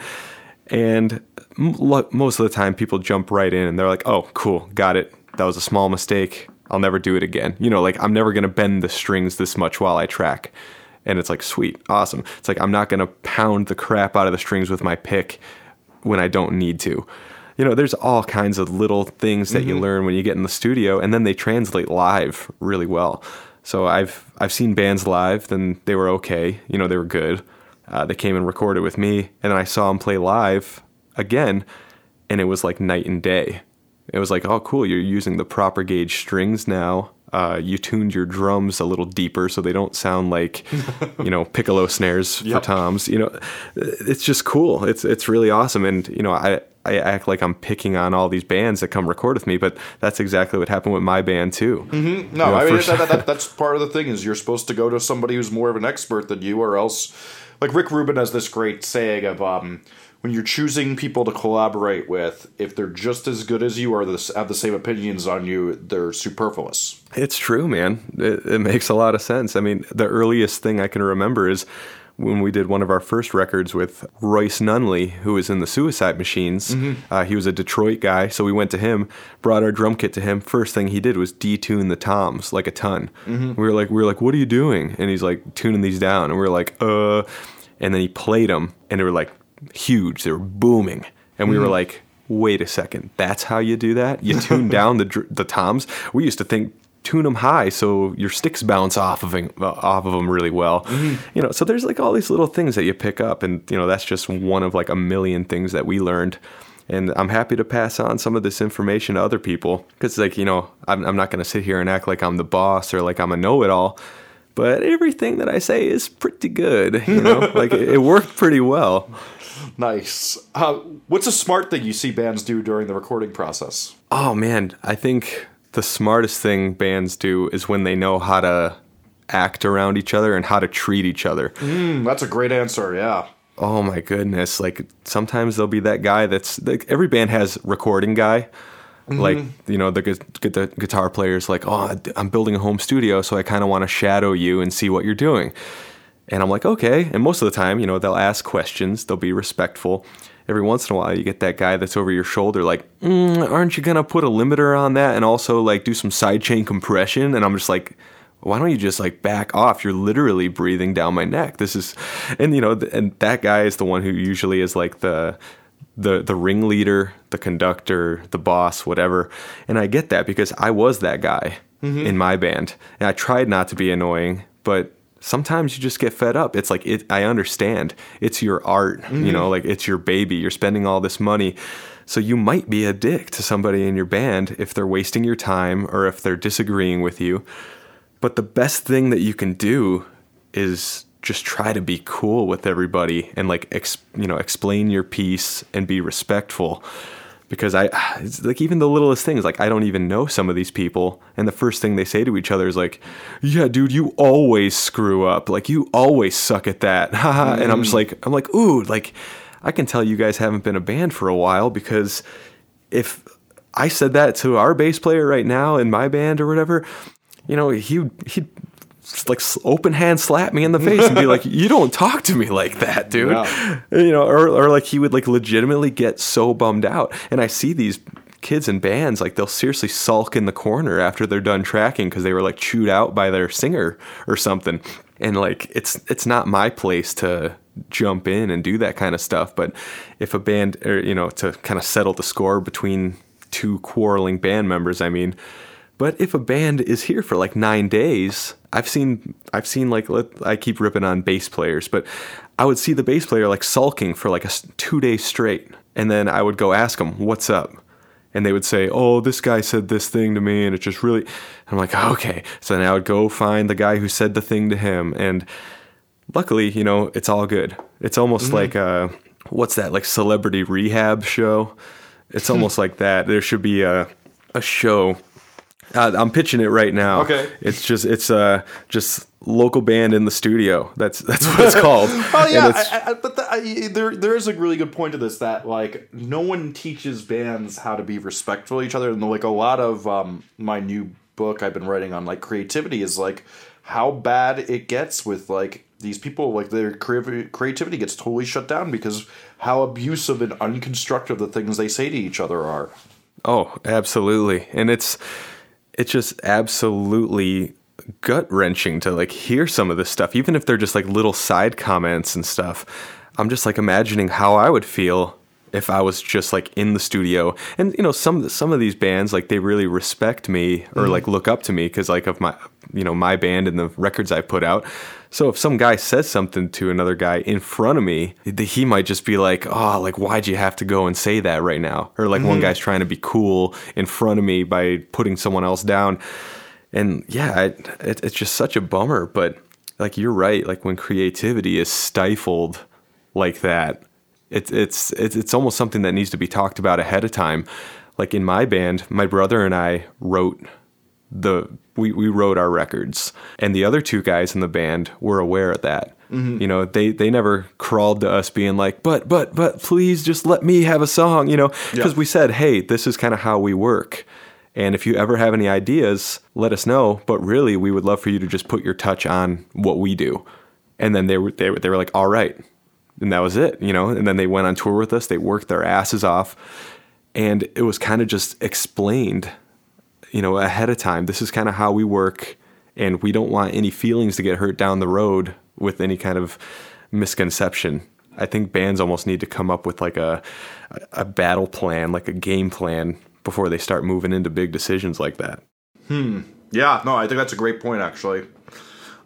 And m- lo- most of the time people jump right in and they're like oh cool got it. That was a small mistake I'll never do it again. You know, like I'm never going to bend the strings this much while I track. And it's like, sweet, awesome. It's like I'm not going to pound the crap out of the strings with my pick when I don't need to. You know, there's all kinds of little things that you learn when you get in the studio and then they translate live really well. So I've I've seen bands live, then they were okay. You know, they were good. Uh, they came and recorded with me, and then I saw them play live again, and it was like night and day it was like, oh, cool, you're using the proper gauge strings now. Uh, you tuned your drums a little deeper so they don't sound like, you know, piccolo snares Yep. for toms. You know, it's just cool. It's it's really awesome. And you know, I I act like I'm picking on all these bands that come record with me, but that's exactly what happened with my band too. No, You know, I mean that, that, that, that's part of the thing is you're supposed to go to somebody who's more of an expert than you, or else, like Rick Rubin has this great saying of um, when you're choosing people to collaborate with, if they're just as good as you or have the same opinions on you, they're superfluous. It's true, man. It, it makes a lot of sense. I mean, the earliest thing I can remember is when we did one of our first records with Royce Nunley, who was in the Suicide Machines. Uh, he was a Detroit guy, so we went to him, brought our drum kit to him. First thing he did was detune the toms like a ton. We were like, we were like, what are you doing? And he's like tuning these down, and we were like, uh. And then he played them, and they were like huge. They were booming, and we were like, wait a second, that's how you do that? You tune down the the toms. We used to think tune them high so your sticks bounce off of 'em- uh, off of them really well. You know, so there's like all these little things that you pick up, and you know that's just one of like a million things that we learned. And I'm happy to pass on some of this information to other people because, like, you know, I'm, I'm not going to sit here and act like I'm the boss or like I'm a know it all. But everything that I say is pretty good, you know. like it, it worked pretty well. Nice. Uh, what's a smart thing you see bands do during the recording process? Oh man, I think the smartest thing bands do is when they know how to act around each other and how to treat each other. Mm, that's a great answer. Yeah. Oh my goodness! Like sometimes there'll be that guy that's like every band has recording guy. Like you know the gu- the guitar players like oh I'm building a home studio so I kind of want to shadow you and see what you're doing, and I'm like okay. And most of the time you know they'll ask questions, they'll be respectful. Every once in a while you get that guy that's over your shoulder like mm, aren't you gonna put a limiter on that and also like do some sidechain compression? And I'm just like why don't you just like back off? You're literally breathing down my neck. This is, and you know, th- and that guy is the one who usually is like the, the, the ringleader, the conductor, the boss, whatever. And I get that because I was that guy in my band, and I tried not to be annoying, but sometimes you just get fed up. It's like it. I understand. It's your art, you mm-hmm. know, like it's your baby. You're spending all this money. So you might be a dick to somebody in your band if they're wasting your time or if they're disagreeing with you. But the best thing that you can do is just try to be cool with everybody and like ex, you know explain your piece and be respectful because I it's like even the littlest things like I don't even know some of these people and the first thing they say to each other is like yeah dude you always screw up. Like you always suck at that. Haha and I'm just mm. like I'm like ooh like I can tell you guys haven't been a band for a while because if I said that to our bass player right now in my band or whatever you know he he'd like open hand slap me in the face and be like, "You don't talk to me like that, dude." Yeah. You know, or or like he would like legitimately get so bummed out. And I see these kids in bands like they'll seriously sulk in the corner after they're done tracking because they were like chewed out by their singer or something. And like it's it's not my place to jump in and do that kind of stuff. But if a band or you know to kind of settle the score between two quarreling band members, I mean. But if a band is here for like nine days, I've seen I've seen like let, I keep ripping on bass players, but I would see the bass player like sulking for like a two days straight, and then I would go ask them what's up, and they would say, "Oh, this guy said this thing to me, and it just really." I'm like, okay. So then I would go find the guy who said the thing to him, and luckily, you know, it's all good. It's almost like uh, what's that like celebrity rehab show? It's almost like that. There should be a a show. Uh, I'm pitching it right now. Okay. It's just it's uh just local band in the studio. That's that's what it's called. Oh yeah, I, I, but the, I, there there is a really good point to this that like no one teaches bands how to be respectful of each other, and like a lot of um, my new book I've been writing on like creativity is like how bad it gets with like these people like their creativity gets totally shut down because how abusive and unconstructive the things they say to each other are. Oh, absolutely. And it's it's just absolutely gut wrenching to like hear some of this stuff, even if they're just like little side comments and stuff. I'm just like imagining how I would feel if I was just like in the studio. And you know, some some of these bands like they really respect me or mm-hmm. like look up to me because like of my you know my band and the records I put out. So if some guy says something to another guy in front of me, he might just be like, "Oh, like why'd you have to go and say that right now?" Or like one mm-hmm. guy's trying to be cool in front of me by putting someone else down. And yeah, it, it, it's just such a bummer. But like you're right, like when creativity is stifled like that, it's it's it's it's almost something that needs to be talked about ahead of time. Like in my band, my brother and I wrote the we, we wrote our records. And the other two guys in the band were aware of that. Mm-hmm. You know they they never crawled to us being like but but but please just let me have a song you know? Because Yeah. we said hey this is kind of how we work. And if you ever have any ideas let us know. But really we would love for you to just put your touch on what we do. And then they were they were, they were like all right. And that was it you know? And then they went on tour with us. They worked their asses off. And it was kind of just explained you know ahead of time this is kind of how we work and we don't want any feelings to get hurt down the road with any kind of misconception i think bands almost need to come up with like a a battle plan like a game plan before they start moving into big decisions like that Hmm. Yeah, no, I think that's a great point actually.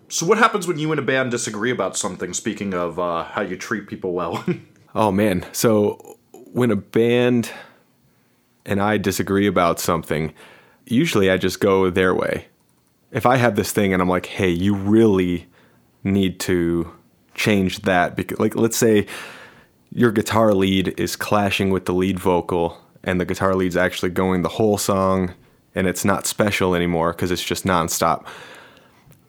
So what happens when you and a band disagree about something? Speaking of uh, how you treat people well. Oh man. So when a band and I disagree about something, usually I just go their way. If I have this thing and I'm like, "Hey, you really need to change that because like let's say your guitar lead is clashing with the lead vocal and the guitar lead's actually going the whole song and it's not special anymore because it's just nonstop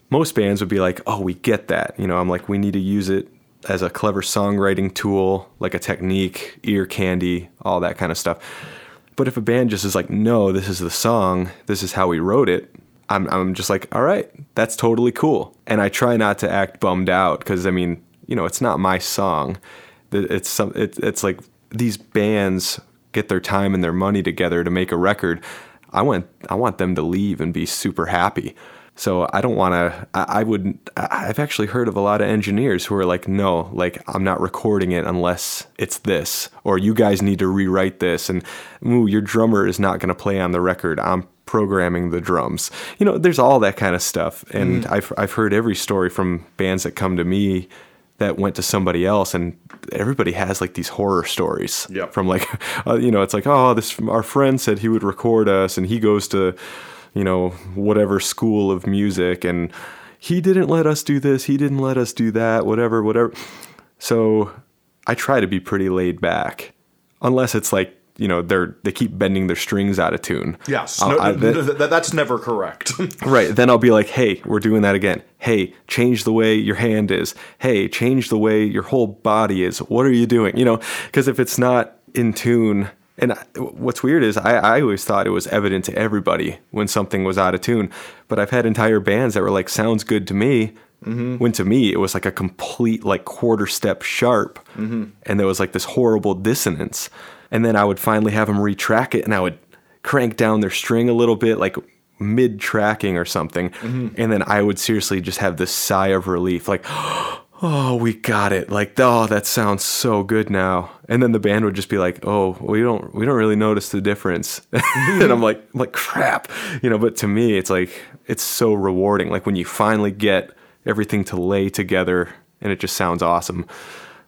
most bands would be like, "Oh, we get that." You know, I'm like, "We need to use it as a clever songwriting tool, like a technique, ear candy, all that kind of stuff." But if a band just is like, "No, this is the song. This is how we wrote it." I'm I'm just like, "All right, that's totally cool." And I try not to act bummed out cuz I mean, you know, it's not my song. It's some it's it's like these bands get their time and their money together to make a record. I want I want them to leave and be super happy. So I don't want to. I, I would. I've actually heard of a lot of engineers who are like, no, like I'm not recording it unless it's this, or you guys need to rewrite this, and ooh, your drummer is not going to play on the record. I'm programming the drums. You know, there's all that kind of stuff, and I've I've heard every story from bands that come to me that went to somebody else, and everybody has like these horror stories Yep. from like, uh, you know, it's like, oh, this our friend said he would record us, and he goes to you know, whatever school of music and he didn't let us do this, he didn't let us do that, whatever, whatever. So I try to be pretty laid back. Unless it's like, you know, they're they keep bending their strings out of tune. Yes, no, I- th- th- th- that's never correct. Right. Then I'll be like, hey, we're doing that again. Hey, change the way your hand is. Hey, change the way your whole body is. What are you doing? You know, because if it's not in tune, and what's weird is I, I always thought it was evident to everybody when something was out of tune. But I've had entire bands that were like, sounds good to me. Mm-hmm. When to me, it was like a complete, like, quarter step sharp. Mm-hmm. And there was like this horrible dissonance. And then I would finally have them retrack it and I would crank down their string a little bit, like mid tracking or something. Mm-hmm. And then I would seriously just have this sigh of relief, like, oh, oh, we got it. Like, oh, that sounds so good now. And then the band would just be like, oh, we don't, we don't really notice the difference. and I'm like, I'm like, crap, you know. But to me, it's like, it's so rewarding. Like when you finally get everything to lay together, and it just sounds awesome.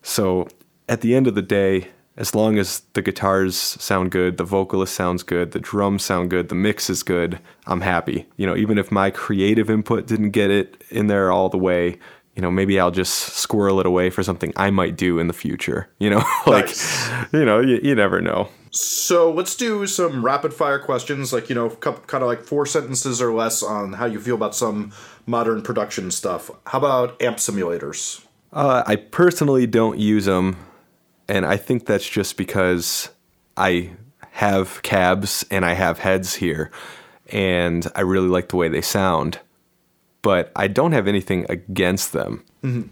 So at the end of the day, as long as the guitars sound good, the vocalist sounds good, the drums sound good, the mix is good, I'm happy. You know, even if my creative input didn't get it in there all the way, you know, maybe I'll just squirrel it away for something I might do in the future. You know, like, Nice. you know, you, you never know. so let's do some rapid fire questions, like you know, kind of like four sentences or less on how you feel about some modern production stuff. How about amp simulators? Uh, I personally don't use them, and I think that's just because I have cabs and I have heads here, and I really like the way they sound. But I don't have anything against them. Mm-hmm.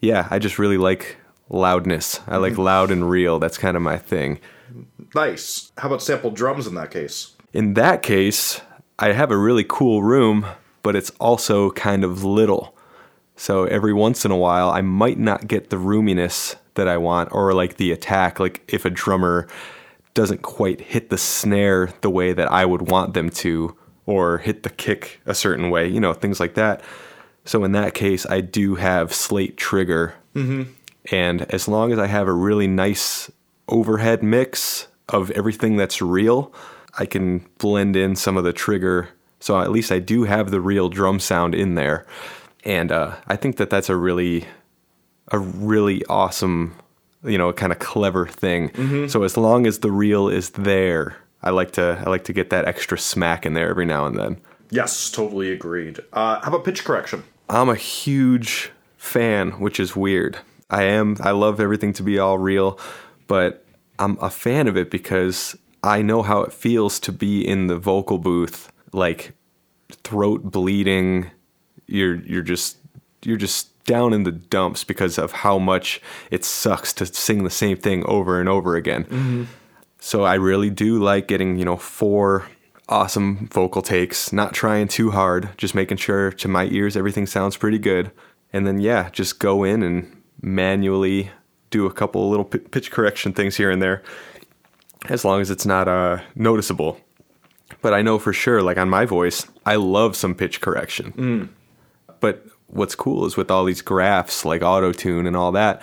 Yeah, I just really like loudness. I like mm-hmm. loud and real. That's kind of my thing. Nice. How about sample drums in that case? In that case, I have a really cool room, but it's also kind of little. So every once in a while, I might not get the roominess that I want, or like the attack. Like if a drummer doesn't quite hit the snare the way that I would want them to, or hit the kick a certain way, you know, things like that. So in that case, I do have slate trigger. And as long as I have a really nice overhead mix of everything that's real, I can blend in some of the trigger. So at least I do have the real drum sound in there. And uh, I think that that's a really, a really awesome, you know, kind of clever thing. So as long as the real is there, I like to I like to get that extra smack in there every now and then. Yes, totally agreed. Uh, how about pitch correction? I'm a huge fan, which is weird. I am. I love everything to be all real, but I'm a fan of it because I know how it feels to be in the vocal booth, like throat bleeding. You're you're just you're just down in the dumps because of how much it sucks to sing the same thing over and over again. So I really do like getting, you know, four awesome vocal takes, not trying too hard, just making sure to my ears everything sounds pretty good. And then yeah, just go in and manually do a couple little pi- pitch correction things here and there as long as it's not uh noticeable. But I know for sure like on my voice, I love some pitch correction. But what's cool is with all these graphs like auto tune and all that,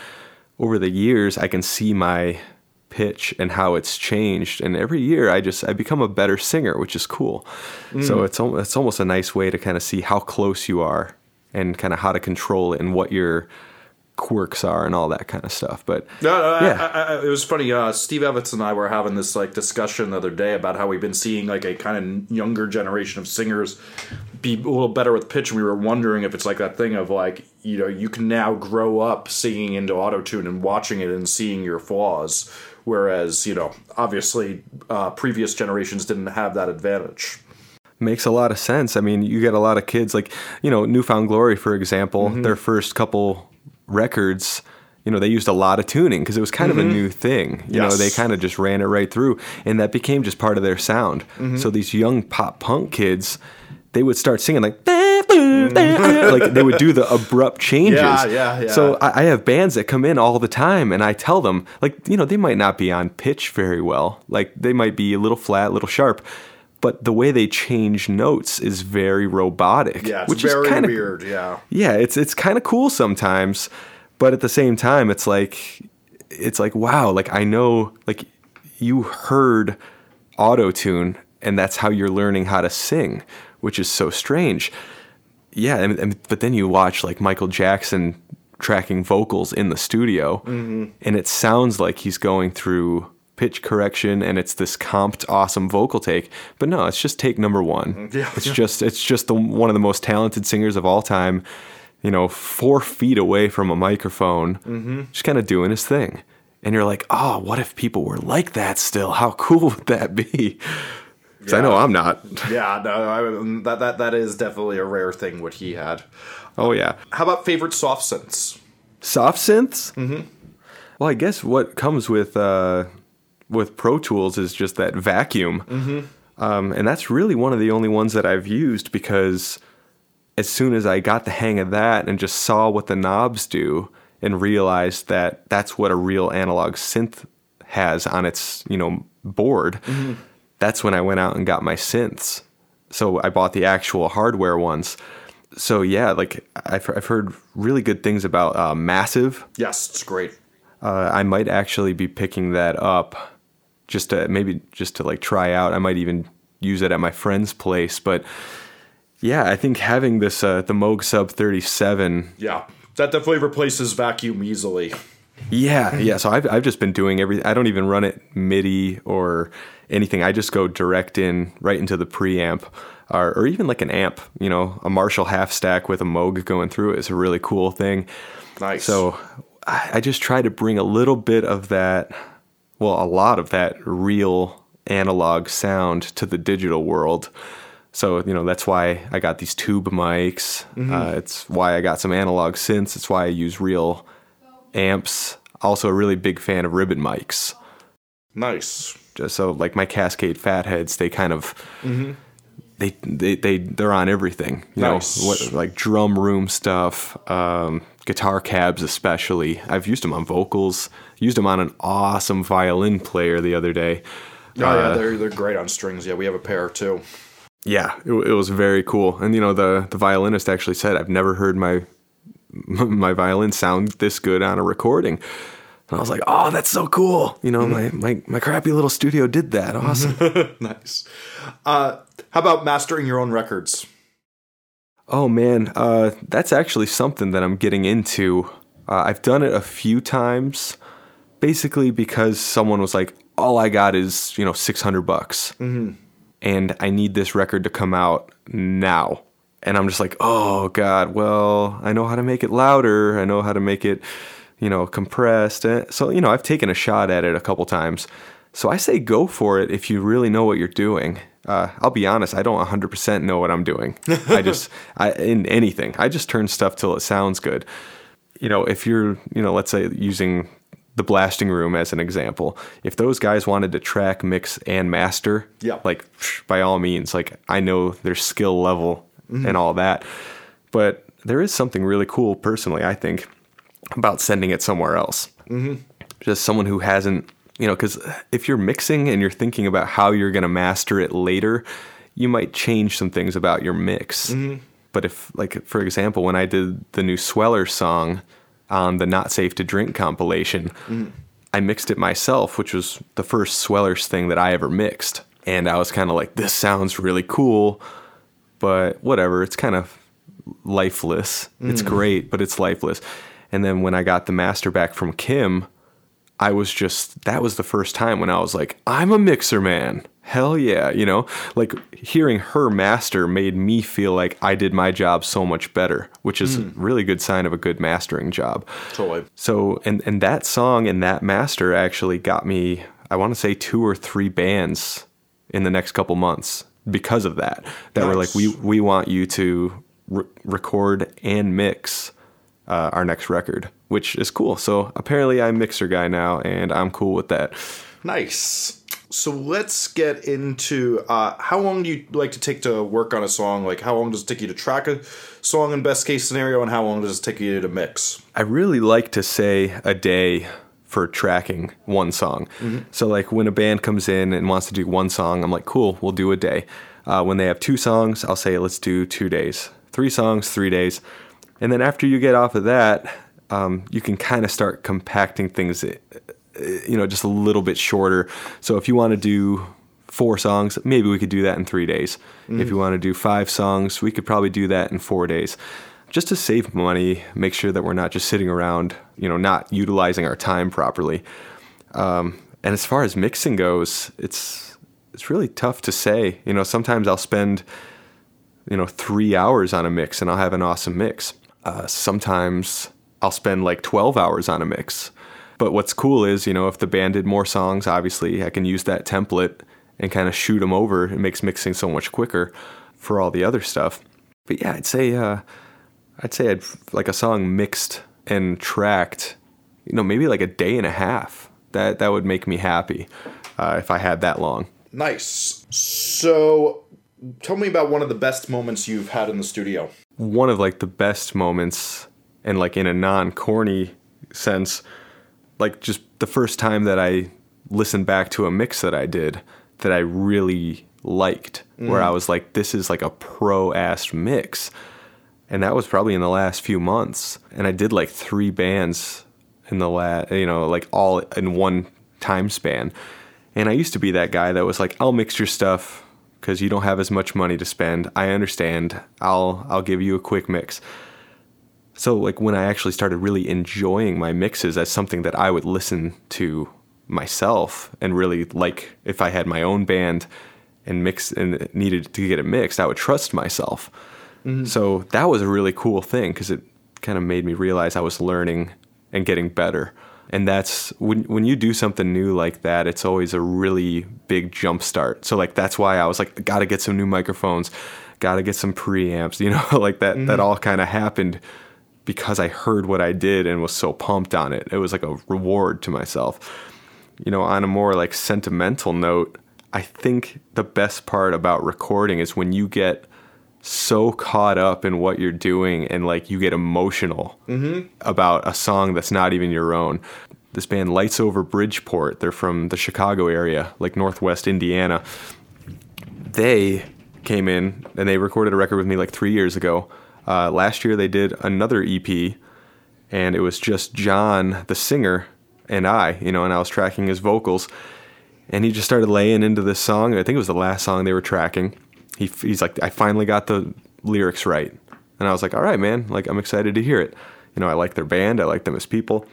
over the years I can see my pitch and how it's changed and every year I just I become a better singer, which is cool. So it's it's almost a nice way to kind of see how close you are and kind of how to control it and what your quirks are and all that kind of stuff. But No, no, Yeah. I, I, it was funny. Uh, Steve Evans and I were having this like discussion the other day about how we've been seeing like a kind of younger generation of singers be a little better with pitch. And we were wondering if it's like that thing of like you know you can now grow up singing into auto tune and watching it and seeing your flaws, whereas you know obviously uh, previous generations didn't have that advantage. makes a lot of sense. I mean, you get a lot of kids like, you know, New Found Glory, for example, mm-hmm. their first couple records, you know, they used a lot of tuning because it was kind of a mm-hmm. new thing. You know, they kind of just ran it right through and that became just part of their sound. Mm-hmm. So these young pop punk kids, they would start singing like, like they would do the abrupt changes. Yeah, yeah, yeah. So I, I have bands that come in all the time, and I tell them, like, you know, they might not be on pitch very well. Like, they might be a little flat, a little sharp, but the way they change notes is very robotic. Yeah, it's which very is kind of weird. Yeah. Yeah, it's it's kind of cool sometimes, but at the same time, it's like it's like wow, like I know, like you heard auto tune, and that's how you're learning how to sing. Which is so strange. Yeah, and, and, but then you watch like Michael Jackson tracking vocals in the studio, mm-hmm. and it sounds like he's going through pitch correction and it's this comped awesome vocal take. But no it's just take number one. Mm-hmm. Yeah. it's just it's just the, one of the most talented singers of all time you know four feet away from a microphone mm-hmm. just kind of doing his thing. And you're like oh what if people were like that still? How cool would that be 'Cause i know i'm not Yeah, no, I, that that that is definitely a rare thing. What he had. oh yeah How about favorite soft synths? soft synths mm-hmm. well i guess what comes with uh with pro tools is just that vacuum mm-hmm. um, and that's really one of the only ones that i've used because as soon as i got the hang of that and just saw what the knobs do and realized that that's what a real analog synth has on its you know board that's when i went out and got my synths so i bought the actual hardware ones so yeah like i've, I've heard really good things about uh, massive Yes, it's great. uh, I might actually be picking that up just to maybe just to like try out. I might even use it at my friend's place. But yeah, I think having this uh, the Moog Sub 37. Yeah, that definitely replaces vacuum easily. Yeah, yeah. So I've I've just been doing everything. I don't even run it MIDI or anything. I just go direct in right into the preamp. Or, or even like an amp, you know, a Marshall half stack with a Moog going through it is a really cool thing. Nice. So I I just try to bring a little bit of that, well, a lot of that real analog sound to the digital world. So, you know, that's why I got these tube mics. Uh, it's why I got some analog synths. It's why I use real amps. Also, a really big fan of ribbon mics. nice. Just so, like my Cascade Fatheads, they kind of. They, they they they're on everything, you Nice. know, what, like drum room stuff, um, guitar cabs especially. I've used them on vocals. Used them on an awesome violin player the other day. Oh yeah, Uh, they're they're great on strings. Yeah, we have a pair too. yeah, it, it was very cool. And you know, the the violinist actually said, "I've never heard my my violin sound this good on a recording." And I was like, "Oh, that's so cool!" You know, my my my crappy little studio did that. Awesome. nice. Uh, how about mastering your own records? Oh man, uh, that's actually something that I'm getting into. Uh, I've done it a few times, basically because someone was like, "All I got is you know 600 bucks, and I need this record to come out now." And I'm just like, "Oh God, well, I know how to make it louder. I know how to make it, you know, compressed." So you know, I've taken a shot at it a couple times. So I say go for it if you really know what you're doing. Uh, I'll be honest, I don't 100% know what I'm doing. I just, I, in anything, I just turn stuff till it sounds good. You know, if you're, you know, let's say using the blasting room as an example, if those guys wanted to track, mix, and master, Yeah. like by all means, like I know their skill level Mm-hmm. and all that. But there is something really cool, personally, I think, about sending it somewhere else. Mm-hmm. Just someone who hasn't, you know, because if you're mixing and you're thinking about how you're going to master it later, you might change some things about your mix. Mm-hmm. But if, like, for example, when I did the new Sweller song on the Not Safe to Drink compilation, mm-hmm. I mixed it myself, which was the first Swellers thing that I ever mixed. And I was kind of like, this sounds really cool, but whatever. It's kind of lifeless. It's mm. great, but it's lifeless. And then when I got the master back from Kim, I was just, that was the first time when I was like, I'm a mixer man. Hell yeah. You know, like hearing her master made me feel like I did my job so much better, which is a really good sign of a good mastering job. Totally. So, and and that song and that master actually got me, I want to say two or three bands in the next couple months because of that. That were like, we we want you to re- record and mix uh, our next record, which is cool. So apparently, I'm mixer guy now, and I'm cool with that. Nice. So let's get into uh, how long do you like to take to work on a song? Like, how long does it take you to track a song in best case scenario, and how long does it take you to mix? I really like to say a day for tracking one song. So, like when a band comes in and wants to do one song, I'm like, cool, we'll do a day. Uh, when they have two songs, I'll say, let's do two days. Three songs, three days. And then after you get off of that, um, you can kind of start compacting things, uh, you know, just a little bit shorter. So, if you want to do four songs, maybe we could do that in three days. If you want to do five songs, we could probably do that in four days. Just to save money, make sure that we're not just sitting around, you know, not utilizing our time properly. Um, and as far as mixing goes, it's it's really tough to say. You know, sometimes I'll spend, you know, three hours on a mix and I'll have an awesome mix. Uh, sometimes I'll spend like 12 hours on a mix. But what's cool is, you know, if the band did more songs, obviously I can use that template and kind of shoot them over. It makes mixing so much quicker for all the other stuff. But yeah, I'd say, uh, I'd say I'd like a song mixed and tracked, you know, maybe like a day and a half. That that would make me happy uh, if I had that long. Nice. So, tell me about one of the best moments you've had in the studio. one of like the best moments and like in a non-corny sense like just the first time that i listened back to a mix that i did that i really liked where i was like this is like a pro ass mix and that was probably in the last few months and i did like three bands in the last you know like all in one time span and i used to be that guy that was like i'll mix your stuff because you don't have as much money to spend. I understand. I'll I'll give you a quick mix. So like when I actually started really enjoying my mixes as something that I would listen to myself and really like if I had my own band and mix and needed to get it mixed, I would trust myself. Mm-hmm. So that was a really cool thing because it kind of made me realize I was learning and getting better. And that's when when you do something new like that, it's always a really big jump start. So like that's why I was like, gotta get some new microphones, gotta get some preamps, you know, like that that mm-hmm. all kind of happened because I heard what I did and was so pumped on it. It was like a reward to myself. You know, on a more like sentimental note, I think the best part about recording is when you get so caught up in what you're doing and like you get emotional about a song that's not even your own. This band Lights Over Bridgeport, they're from the Chicago area, like Northwest Indiana. They came in and they recorded a record with me like three years ago. Uh, last year they did another EP and it was just John, the singer, and I, you know, and I was tracking his vocals. And he just started laying into this song. I think it was the last song they were tracking. He, he's like, I finally got the lyrics right. And I was like, all right, man, like, I'm excited to hear it. You know, I like their band, I like them as people.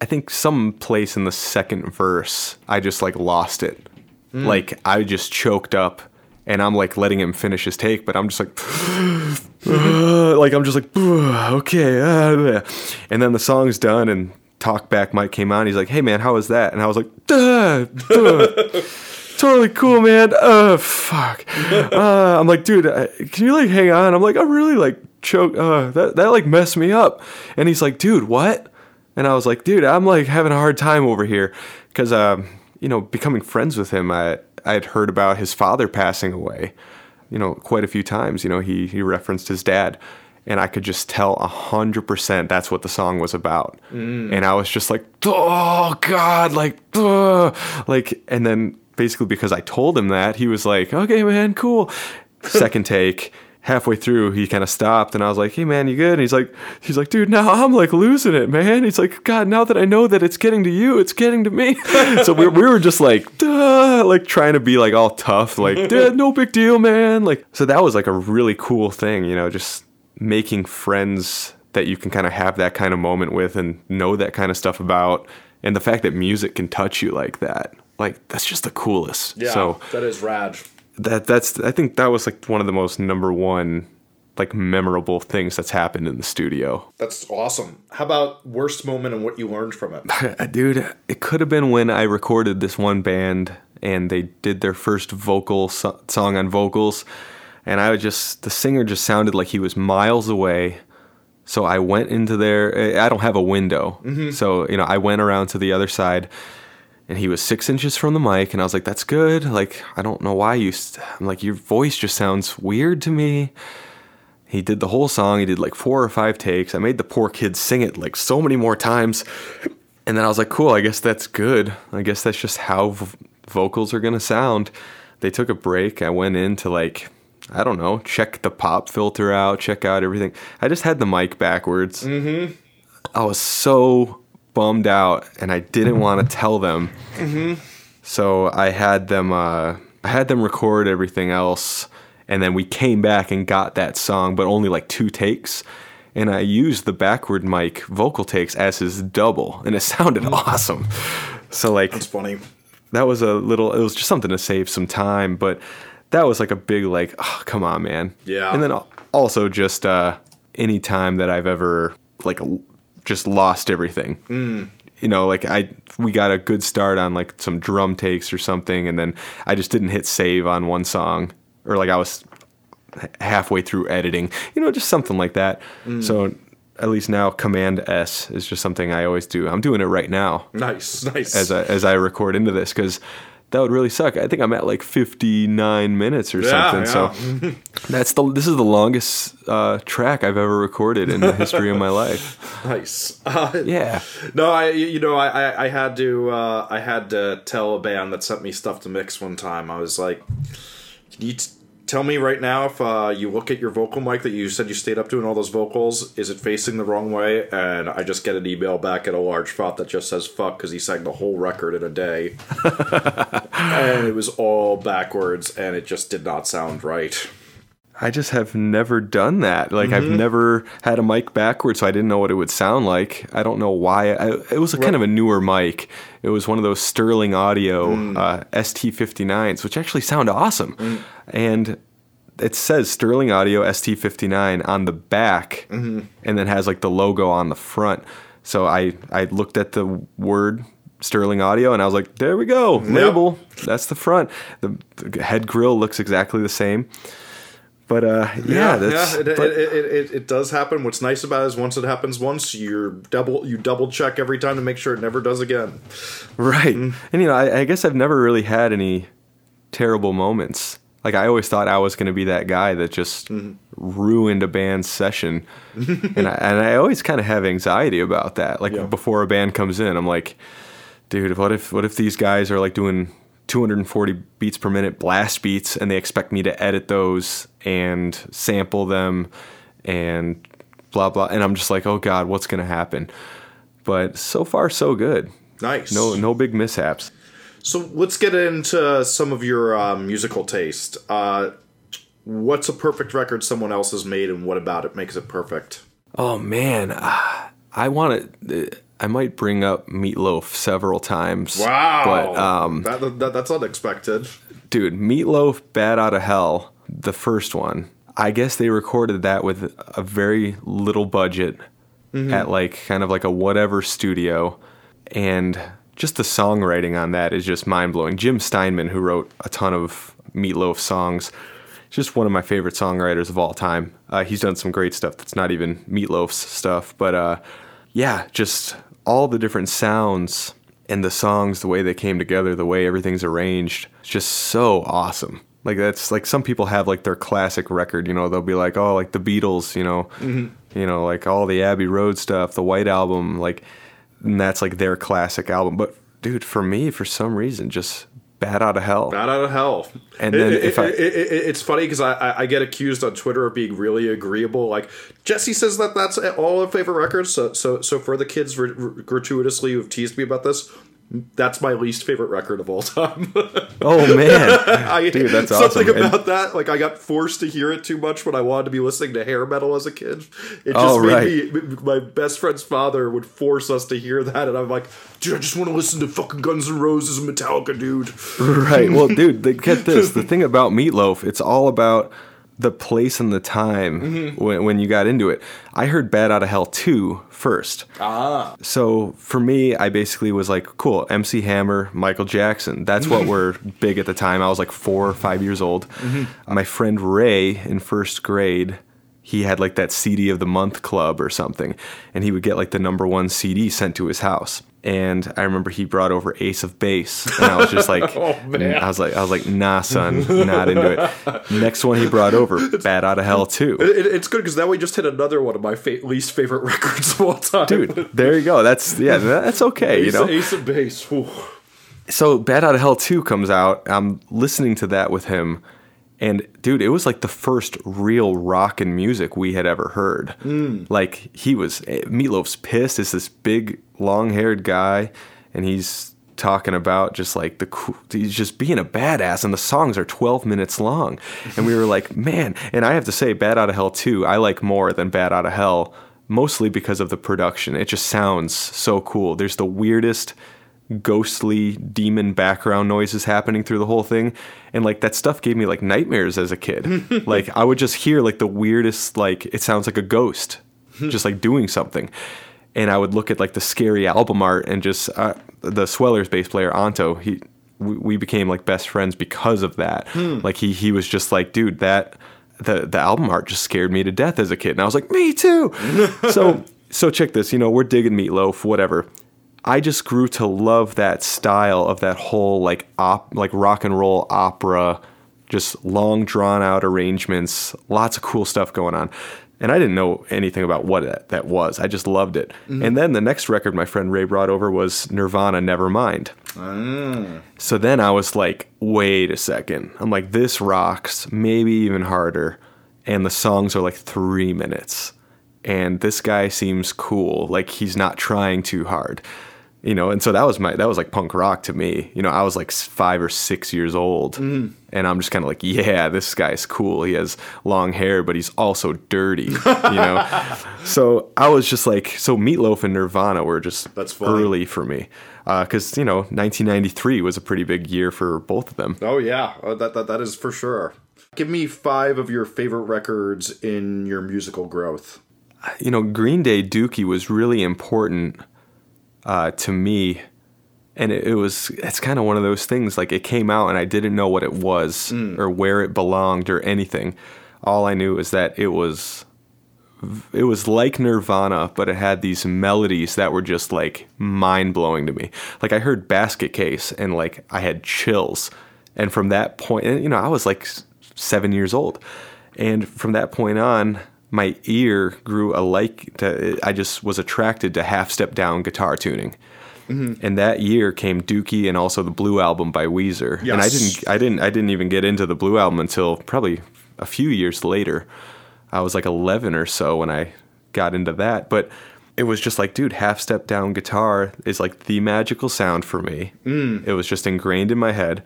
I think some place in the second verse, I just like lost it. Like, I just choked up and I'm like letting him finish his take, but I'm just like, like I'm just like, okay, uh, and then the song's done and talkback mic came on. He's like, hey man, how was that? And I was like, duh, duh. totally cool, man. Uh, fuck. Uh, I'm like, dude, can you like hang on? I'm like, I'm really like choke. Uh, that that like messed me up. And he's like, dude, what? And I was like, dude, I'm like having a hard time over here because, um, you know, becoming friends with him, I I had heard about his father passing away, you know, quite a few times. You know, he he referenced his dad. And I could just tell a hundred percent that's what the song was about, and I was just like, "Oh God!" Like, "Ugh." like, and then basically because I told him that, he was like, "Okay, man, cool." Second take, halfway through, he kind of stopped, and I was like, "Hey, man, you good?" And he's like, "He's like, dude, now I'm like losing it, man." He's like, "God, now that I know that it's getting to you, it's getting to me." so we, we were just like, Duh, like trying to be like all tough, like, "Dude, no big deal, man." Like, so that was like a really cool thing, you know, just making friends that you can kind of have that kind of moment with and know that kind of stuff about, and the fact that music can touch you like that. Like that's just the coolest. Yeah, So that is rad. that that's I think that was like one of the most number one like memorable things that's happened in the studio. That's awesome. How about worst moment and what you learned from it? Uh, dude, it could have been when I recorded this one band and they did their first vocal so- song on vocals and I would just the singer just sounded like he was miles away. So I went into there. Eh, I don't have a window, mm-hmm. so you know I went around to the other side, and he was six inches from the mic, and I was like, "That's good." Like I don't know why you. St- I'm like, your voice just sounds weird to me. He did the whole song. He did like four or five takes. I made the poor kid sing it like so many more times, and then I was like, "Cool. I guess that's good. I guess that's just how v- vocals are gonna sound." They took a break. I went in to like I don't know, check the pop filter out, check out everything. I just had the mic backwards. Mm-hmm. I was so bummed out, and I didn't want to tell them. So I had them. Uh, I had them record everything else, and then we came back and got that song, but only like two takes. And I used the backward mic vocal takes as his double, and it sounded awesome. So like It's funny. that was a little it was just something to save some time but that was like a big like oh, come on man Yeah. and then also just uh any time that i've ever like l- just lost everything. Mm. you know like i we got a good start on like some drum takes or something and then i just didn't hit save on one song or like i was halfway through editing. You know just something like that. So at least now command s is just something i always do. I'm doing it right now. Nice, nice. as I, as I record into this because that would really suck. I think I'm at like 59 minutes or Yeah, something. So that's the this is the longest uh, track I've ever recorded in the history of my life. nice. Uh, Yeah, No, I you know I I, I had to uh, I had to tell a band that sent me stuff to mix one time. I was like, "Can you t- tell me right now if uh, you look at your vocal mic that you said you stayed up doing all those vocals, is it facing the wrong way?" And I just get an email back at a large font that just says "fuck" because he sang the whole record in a day, and it was all backwards, and it just did not sound right. I just have never done that. Like I've mm-hmm. never had a mic backwards, so I didn't know what it would sound like. I don't know why. I, it was a kind of a newer mic. It was one of those Sterling Audio uh, mm. ST59s, which actually sound awesome. Mm. And it says Sterling Audio ST59 on the back, mm-hmm. and then has like the logo on the front. So I I looked at the word Sterling Audio, and I was like, there we go, label. That's the front. The, the head grill looks exactly the same. But uh, yeah, that's yeah, it, but- it, it, it, it does happen. What's nice about it is once it happens once, you're double you double check every time to make sure it never does again. right. Mm. And you know, I, I guess I've never really had any terrible moments. Like I always thought I was going to be that guy that just Mm-hmm. ruined a band's session, and I, and I always kind of have anxiety about that. Like Yeah. before a band comes in, I'm like, dude, what if what if these guys are like doing 240 beats per minute blast beats, and they expect me to edit those and sample them and blah blah, and I'm just like, oh god, what's going to happen? But so far, so good. Nice. No, no big mishaps. So let's get into some of your uh, musical taste. Uh, what's a perfect record someone else has made, and what about it makes it perfect? Oh man, ah, I want to. I might bring up Meatloaf several times. But um, that, that, that's unexpected. dude, Meatloaf, Bat Out of Hell, the first one. I guess they recorded that with a very little budget at like kind of like a whatever studio, and just the songwriting on that is just mind blowing. Jim Steinman, who wrote a ton of Meatloaf songs, just one of my favorite songwriters of all time. Uh, he's done some great stuff that's not even Meatloaf's stuff, but uh, yeah, just all the different sounds and the songs, the way they came together, the way everything's arranged, it's just so awesome. Like that's like some people have like their classic record, you know, they'll be like, oh, like the Beatles, you know, mm-hmm. you know, like all the Abbey Road stuff, the White Album, like, and that's like their classic album. But dude, for me, for some reason, just Bat Out of Hell. Bat out of hell. And then it- if I- it- it- it- it's funny because I, I I get accused on Twitter of being really agreeable. Like Jesse says that that's all our favorite records. So so so for the kids r- r- gratuitously who've teased me about this, that's my least favorite record of all time. Oh man, I, Dude, that's something awesome. And- about that. Like I got forced to hear it too much when I wanted to be listening to hair metal as a kid. It just Oh, made right. me. My best friend's father would force us to hear that, and I'm like, dude, I just want to listen to fucking Guns N' Roses and Metallica, dude. right. Well, dude, get this. The thing about Meatloaf, it's all about the place and the time Mm-hmm. when, when you got into it. I heard Bat Out of Hell 2 first. Ah, So for me, I basically was like, cool, MC Hammer, Michael Jackson. That's what were big at the time. I was like four or five years old. My friend Ray in first grade, he had like that CD of the month club or something, and he would get like the number one CD sent to his house. And I remember he brought over Ace of Base, and I was just like, Oh, man. I was like, I was like, nah, son, not into it. Next one he brought over, Bat Out of Hell too. It, it's good because now we just hit another one of my fa- least favorite records of all time. Dude, there you go. That's yeah, that's okay. You know, Ace of Base. Whew. so Bat Out of Hell 2 comes out. I'm listening to that with him. And dude, it was like the first real rock and music we had ever heard. Hmm. Like he was eh, Meatloaf's pissed. Is this big long haired guy, and he's talking about just like the he's just being a badass, and the songs are 12 minutes long, and we were like, man. And I have to say, Bat Out of Hell 2, I like more than Bat Out of Hell, mostly because of the production. It just sounds so cool. There's the weirdest ghostly demon background noises happening through the whole thing. And like that stuff gave me like nightmares as a kid. Like i would just hear like the weirdest like it sounds like a ghost just like doing something. And i would look at like the scary album art and just uh, the swellers bass player anto he we, we became like best friends because of that. Like he he was just like dude that the the album art just scared me to death as a kid. And i was like me too! So so check this you know we're digging meatloaf whatever I just grew to love that style of that whole like op like rock and roll opera, just long drawn out arrangements, lots of cool stuff going on. And I didn't know anything about what that, that was. I just loved it. Mm-hmm. And then the next record my friend Ray brought over was Nirvana Nevermind. Ah. So then I was like, wait a second. I'm like, this rocks, maybe even harder. And the songs are like three minutes. And this guy seems cool. Like he's not trying too hard. You know, and so that was my that was like punk rock to me. You know, I was like five or six years old, and I'm just kind of like, yeah, this guy's cool. He has long hair, but he's also dirty. You know, so I was just like, so Meatloaf and Nirvana were just That's funny. early for me, because you know, 1993 was a pretty big year for both of them. Oh yeah, uh, that, that that is for sure. Give me five of your favorite records in your musical growth. you know, Green Day Dookie was really important uh, to me. And it, it was, it's kind of one of those things like it came out and I didn't know what it was or where it belonged or anything. All I knew is that it was, it was like Nirvana, but it had these melodies that were just like mind blowing to me. Like I heard Basket Case and like I had chills. And from that point, and, you know, I was like seven years old. And from that point on, my ear grew a like to, I just was attracted to half step down guitar tuning. And that year came Dookie and also the Blue album by Weezer. And I didn't I didn't I didn't even get into the Blue album until probably a few years later. I was like 11 or so when I got into that, but it was just like, dude, half step down guitar is like the magical sound for me. Mm. It was just ingrained in my head.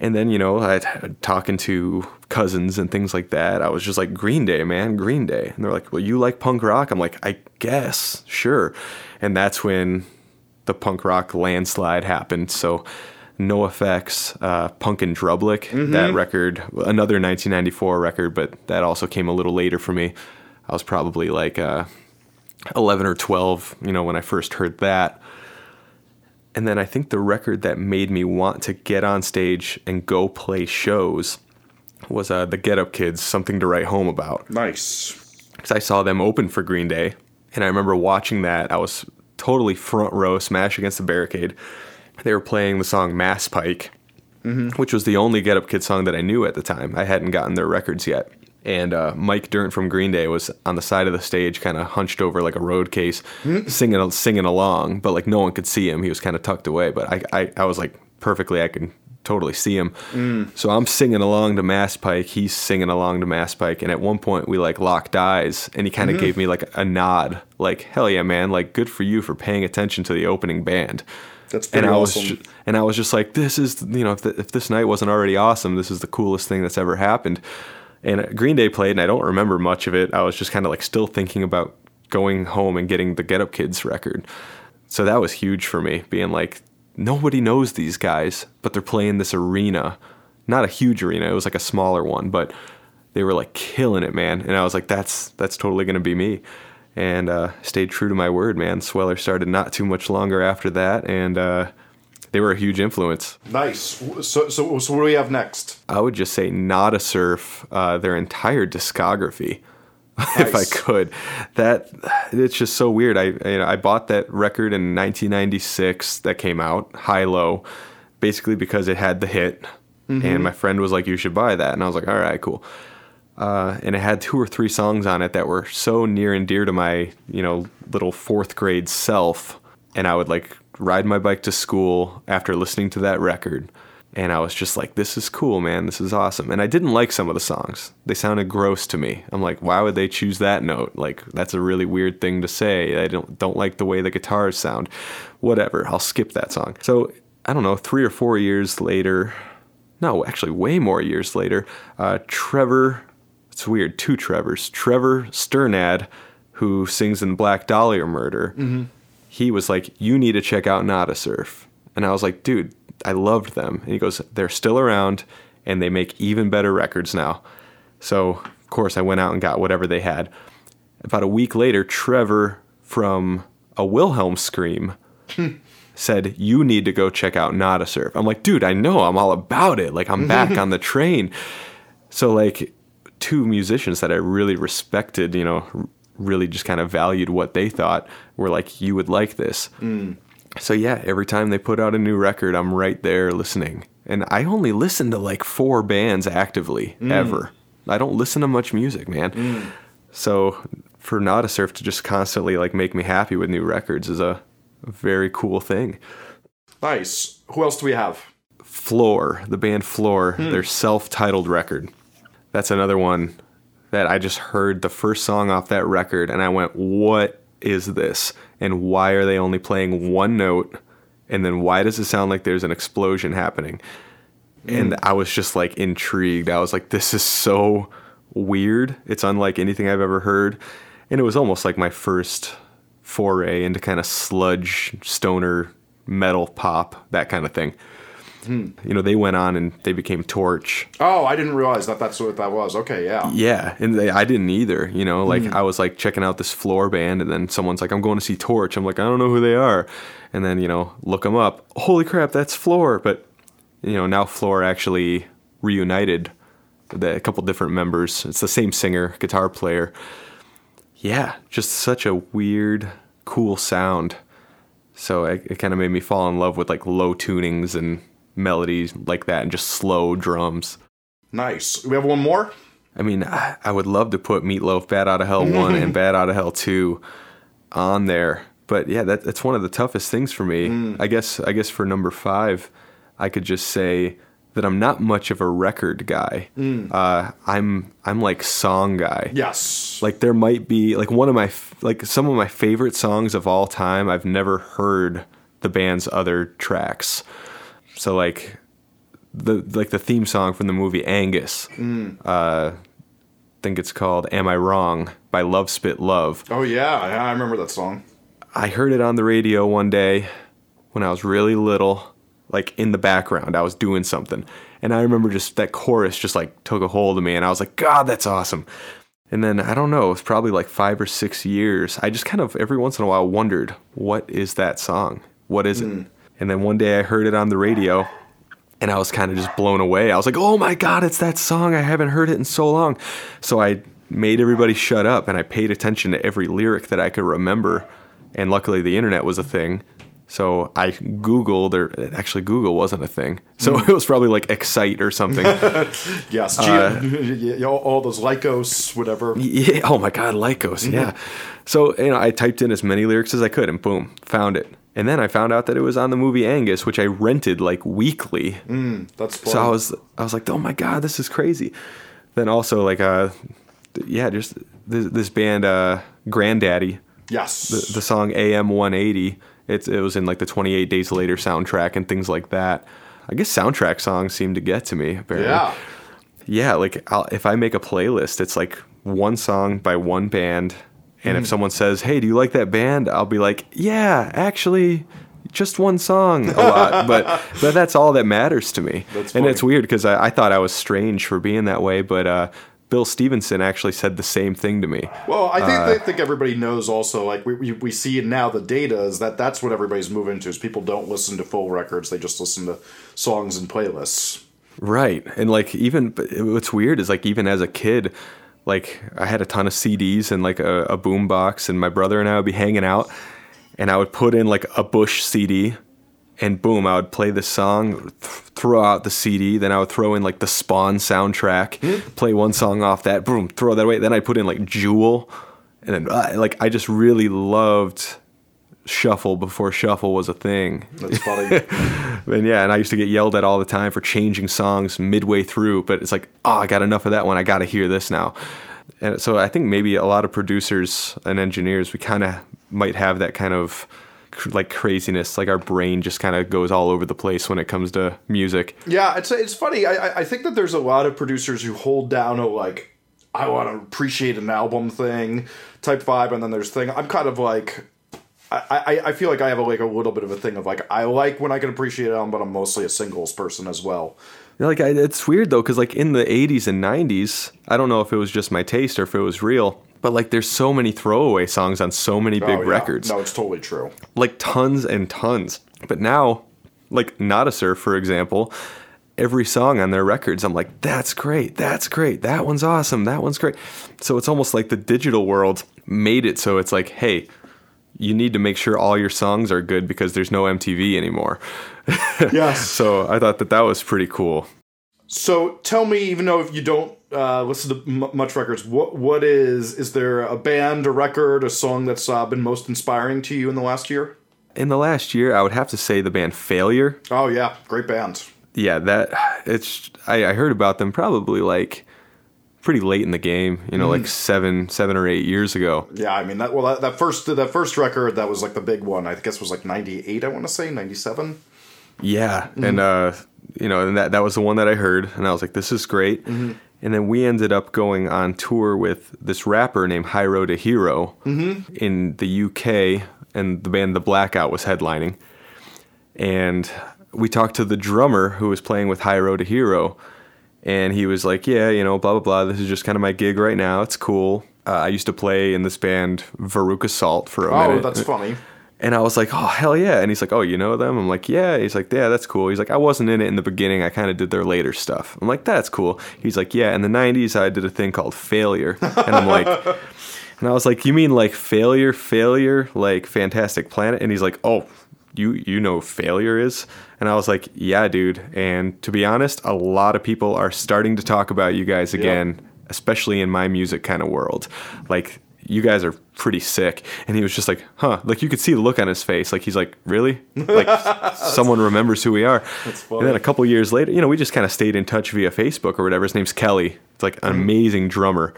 And then, you know, I talking to cousins and things like that. I was just like, Green Day, man, Green Day. And they're like, well, you like punk rock? I'm like, I guess, sure. And that's when the punk rock landslide happened. So, NOFX, uh, Punk in Drublic, that record, another 1994 record, but that also came a little later for me. I was probably like uh, 11 or 12, you know, when I first heard that. And then I think the record that made me want to get on stage and go play shows was uh, the Get Up Kids, Something to Write Home About Nice. because I saw them open for Green Day, and I remember watching that. I was totally front row, smash against the barricade. They were playing the song Mass Pike, which was the only Get Up Kid song that I knew at the time. I hadn't gotten their records yet. And uh, Mike Dirnt from Green Day was on the side of the stage, kind of hunched over like a road case, hmm? singing singing along, but like no one could see him. He was kind of tucked away, but I, I I was like perfectly, I could totally see him. Hmm. So I'm singing along to Mass Pike. He's singing along to Mass Pike. And at one point, we like locked eyes and he kind of hmm? gave me like a nod, like, hell yeah, man. Like, good for you for paying attention to the opening band. That's And I was, awesome. ju- and I was just like, this is, you know, if, th if this night wasn't already awesome, this is the coolest thing that's ever happened. And Green Day played, and I don't remember much of it. I was just kind of like still thinking about going home and getting the Get Up Kids record. So that was huge for me, being like, nobody knows these guys, but they're playing this arena. Not a huge arena, it was like a smaller one, but they were like killing it, man. And I was like, that's that's totally gonna be me. And uh, stayed true to my word, man. Sweller started not too much longer after that, and uh, they were a huge influence. Nice. So, so, so what do we have next? I would just say Nada Surf, uh, their entire discography, if I could. That it's just so weird. I you know, I bought that record in 1996 that came out, High Low, basically because it had the hit, and my friend was like, "You should buy that," and I was like, "All right, cool." Uh, and it had two or three songs on it that were so near and dear to my you know little fourth grade self, and I would like ride my bike to school after listening to that record. And I was just like, this is cool, man. This is awesome. And I didn't like some of the songs. They sounded gross to me. I'm like, why would they choose that note? Like, that's a really weird thing to say. I don't don't like the way the guitars sound. Whatever. I'll skip that song. So I don't know, three or four years later, no, actually, way more years later, uh, Trevor, it's weird, two Trevors, Trevor Strnad, who sings in Black Dahlia Murder, he was like, You need to check out Nada Surf. And I was like, Dude, I loved them. And he goes, They're still around and they make even better records now. So, of course, I went out and got whatever they had. About a week later, Trevor from a Wilhelm Scream hmm. said, You need to go check out Nada Surf. I'm like, Dude, I know. I'm all about it. Like, I'm back on the train. So, like, two musicians that I really respected, you know, really just kind of valued what they thought were like, You would like this. Mm. So, yeah, every time they put out a new record, I'm right there listening. And I only listen to like four bands actively mm. ever. I don't listen to much music, man. Mm. So for Nada Surf to just constantly like make me happy with new records is a very cool thing. Nice. Who else do we have? Floor, the band Floor, hmm. their self-titled record. That's another one that I just heard the first song off that record and I went, "What is this? And why are they only playing one note? And then why does it sound like there's an explosion happening?" And mm. I was just like intrigued. I was like, "This is so weird. It's unlike anything I've ever heard." And it was almost like my first foray into kind of sludge stoner metal pop, that kind of thing. You know, they went on and they became Torche. Oh, I didn't realize that that's what that was. Okay, yeah. Yeah, and they, I didn't either. You know, like hmm. I was like checking out this floor band, and then someone's like, "I'm going to see Torche." I'm like, "I don't know who they are," and then you know, look them up. Holy crap, that's Floor! But you know, now Floor actually reunited. The, a couple different members. It's the same singer, guitar player. Yeah, just such a weird, cool sound. So it, it kind of made me fall in love with like low tunings and melodies like that, and just slow drums. Nice. We have one more? I mean, I, would love to put Meatloaf, Bat Out of Hell 1 and Bat Out of Hell 2 on there. But yeah, that, that's one of the toughest things for me. I guess I guess for number 5, I could just say that I'm not much of a record guy. Uh, I'm I'm like song guy. Yes. Like there might be like one of my like some of my favorite songs of all time. I've never heard the band's other tracks. So like the like the theme song from the movie Angus. Uh, I think it's called "Am I Wrong" by Love Spit Love. oh, yeah. yeah, I remember that song. I heard it on the radio one day when I was really little, like in the background. I was doing something. And I remember just that chorus just like took a hold of me. And I was like, God, that's awesome. And then I don't know, it was probably like five or six years. I just kind of every once in a while wondered, what is that song? What is it? And then one day I heard it on the radio and I was kind of just blown away. I was like, "Oh my god, it's that song! I haven't heard it in so long." So I made everybody shut up, and I paid attention to every lyric that I could remember. And luckily, the internet was a thing, so I googled. Or actually, Google wasn't a thing, so it was probably like Excite or something. Yes. Uh, all, all those Lycos, whatever. Yeah. Oh my God, Lycos. Yeah. So you know, I typed in as many lyrics as I could, and boom, found it. And then I found out that it was on the movie Angus, which I rented like weekly. That's fun. So I was, I was like, oh my God, this is crazy. Then also like, uh, yeah, just this, this band, uh, Grandaddy, yes. the, the song AM 180. It's, it was in like the 28 Days Later soundtrack and things like that. I guess soundtrack songs seem to get to me. Apparently yeah. yeah, like I'll, if I make a playlist, it's like one song by one band, and Mm. if someone says, "Hey, do you like that band?" I'll be like, "Yeah, actually, just one song a lot." but but that's all that matters to me. That's and it's weird because I, I thought I was strange for being that way, but uh, Bill Stevenson actually said the same thing to me. Well, I Uh, think they think everybody knows also, like we, we, we see now the data is that that's what everybody's moving to is people don't listen to full records. They just listen to songs and playlists. Right. And like even what's weird is like even as a kid, like I had a ton of CDs and like a, a boom box and my brother and I would be hanging out and I would put in like a Bush CD and boom, I would play this song, th- throw out the CD, then I would throw in like the Spawn soundtrack, play one song off that, boom, throw that away. Then I put in like Jewel and then uh, like I just really loved shuffle before shuffle was a thing. That's funny. And yeah, and I used to get yelled at all the time for changing songs midway through, but it's like, oh, I got enough of that one. I got to hear this now. And so I think maybe a lot of producers and engineers, we kind of might have that kind of like craziness. Like our brain just kind of goes all over the place when it comes to music. Yeah, it's it's funny. I I- I think that there's a lot of producers who hold down a like I want to appreciate an album thing type vibe, and then there's thing. I'm kind of like. I, I, feel like I have a, like a little bit of a thing of like I like when I can appreciate album, but I'm mostly a singles person as well. Like I, it's weird though, because like in the '80s and '90s, I don't know if it was just my taste or if it was real, but like there's so many throwaway songs on so many big Oh, yeah. records, No, it's totally true. like tons and tons. But now, like Nada Surf, for example, every song on their records, I'm like, that's great, that's great, that one's awesome, that one's great. So it's almost like the digital world made it so it's like, hey, you need to make sure all your songs are good because there's no MTV anymore. Yes. So I thought that that was pretty cool. So tell me, even though if you don't uh, listen to m- much records, what what is is there a band, a record, a song that's uh, been most inspiring to you in the last year? In the last year, I would have to say the band Failure. Oh yeah, great band. Yeah, that it's I, I heard about them probably like pretty late in the game. You know, like mm. seven seven or eight years ago. Yeah, I mean that. Well, that, that first that first record that was like the big one. I guess was like '98. I want to say '97. Yeah, mm-hmm. and uh, you know, and that that was the one that I heard, and I was like, this is great. Mm-hmm. And then we ended up going on tour with this rapper named Hyro Da Hero in the UK, and the band The Blackout was headlining. And we talked to the drummer who was playing with Hyro Da Hero, and he was like, "Yeah, you know, blah blah blah. This is just kind of my gig right now. It's cool. Uh, I used to play in this band Veruca Salt for a Oh, minute. that's funny. And I was like, oh, hell yeah. And he's like, oh, you know them? I'm like, yeah. He's like, yeah, that's cool. He's like, I wasn't in it in the beginning. I kind of did their later stuff. I'm like, that's cool. He's like, yeah, in the 90s, I did a thing called Failure. And I'm like, and I was like, you mean like Failure, Failure, like Fantastic Planet? And he's like, oh, you, you know Failure is? And I was like, yeah, dude. And to be honest, a lot of people are starting to talk about you guys again, especially in my music kind of world. Like, you guys are pretty sick. And he was just like, huh. Like you could see the look on his face. Like he's like, really? Like someone remembers who we are. And then a couple years later, you know, we just kind of stayed in touch via Facebook or whatever. His name's Kelly. It's like an mm-hmm. amazing drummer.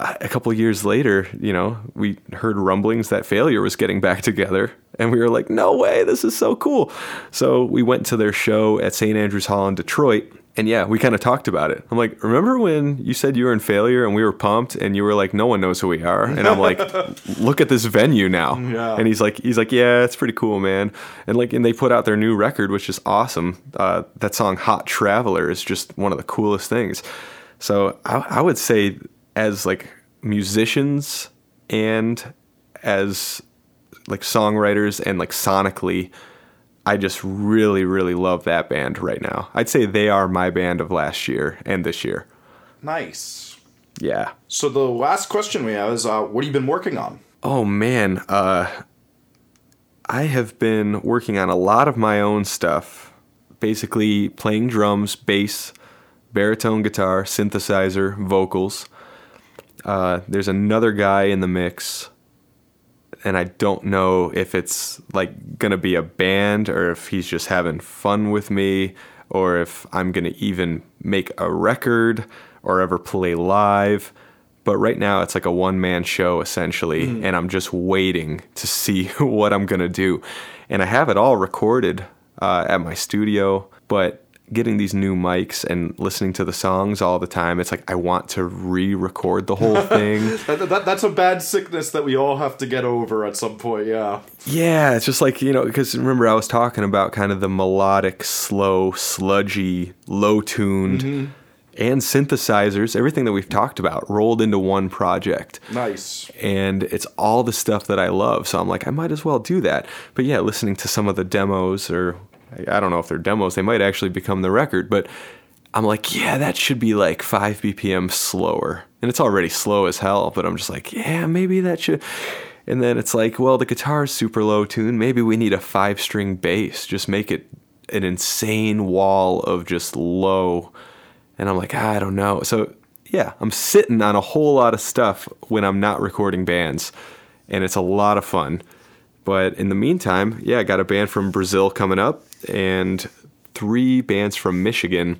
A couple years later, you know, we heard rumblings that Failure was getting back together. And we were like, no way, this is so cool. So we went to their show at St. Andrews Hall in Detroit. And yeah, we kind of talked about it. I'm like, remember when you said you were in failure and we were pumped and you were like, no one knows who we are? And I'm like, look at this venue now. Yeah. And he's like, he's like, yeah, it's pretty cool, man. And like, and they put out their new record, which is awesome. Uh, that song "Hot Traveler" is just one of the coolest things. So I, I would say, as like musicians and as like songwriters and like sonically, I just really, really love that band right now. I'd say they are my band of last year and this year. Nice. Yeah. So the last question we have is, uh, what have you been working on? Oh man, uh, I have been working on a lot of my own stuff. Basically, playing drums, bass, baritone guitar, synthesizer, vocals. Uh, there's another guy in the mix, and I don't know if it's like gonna be a band or if he's just having fun with me, or if I'm gonna even make a record or ever play live. But right now, it's like a one man show essentially, and I'm just waiting to see what I'm gonna do. And I have it all recorded uh, at my studio, but getting these new mics and listening to the songs all the time, it's like I want to re record the whole thing. That, that, that's a bad sickness that we all have to get over at some point. Yeah. Yeah, it's just like, you know, because remember I was talking about kind of the melodic, slow, sludgy, low tuned, mm-hmm. and synthesizers, everything that we've talked about rolled into one project. Nice. And it's all the stuff that I love. So I'm like, I might as well do that. But yeah, listening to some of the demos, or I don't know if they're demos, they might actually become the record. But I'm like, yeah, that should be like 5 BPM slower. And it's already slow as hell, but I'm just like, yeah, maybe that should. And then it's like, well, the guitar's super low tune. Maybe we need a five string bass. Just make it an insane wall of just low. And I'm like, I don't know. So yeah, I'm sitting on a whole lot of stuff when I'm not recording bands. And it's a lot of fun. But in the meantime, yeah, I got a band from Brazil coming up and three bands from Michigan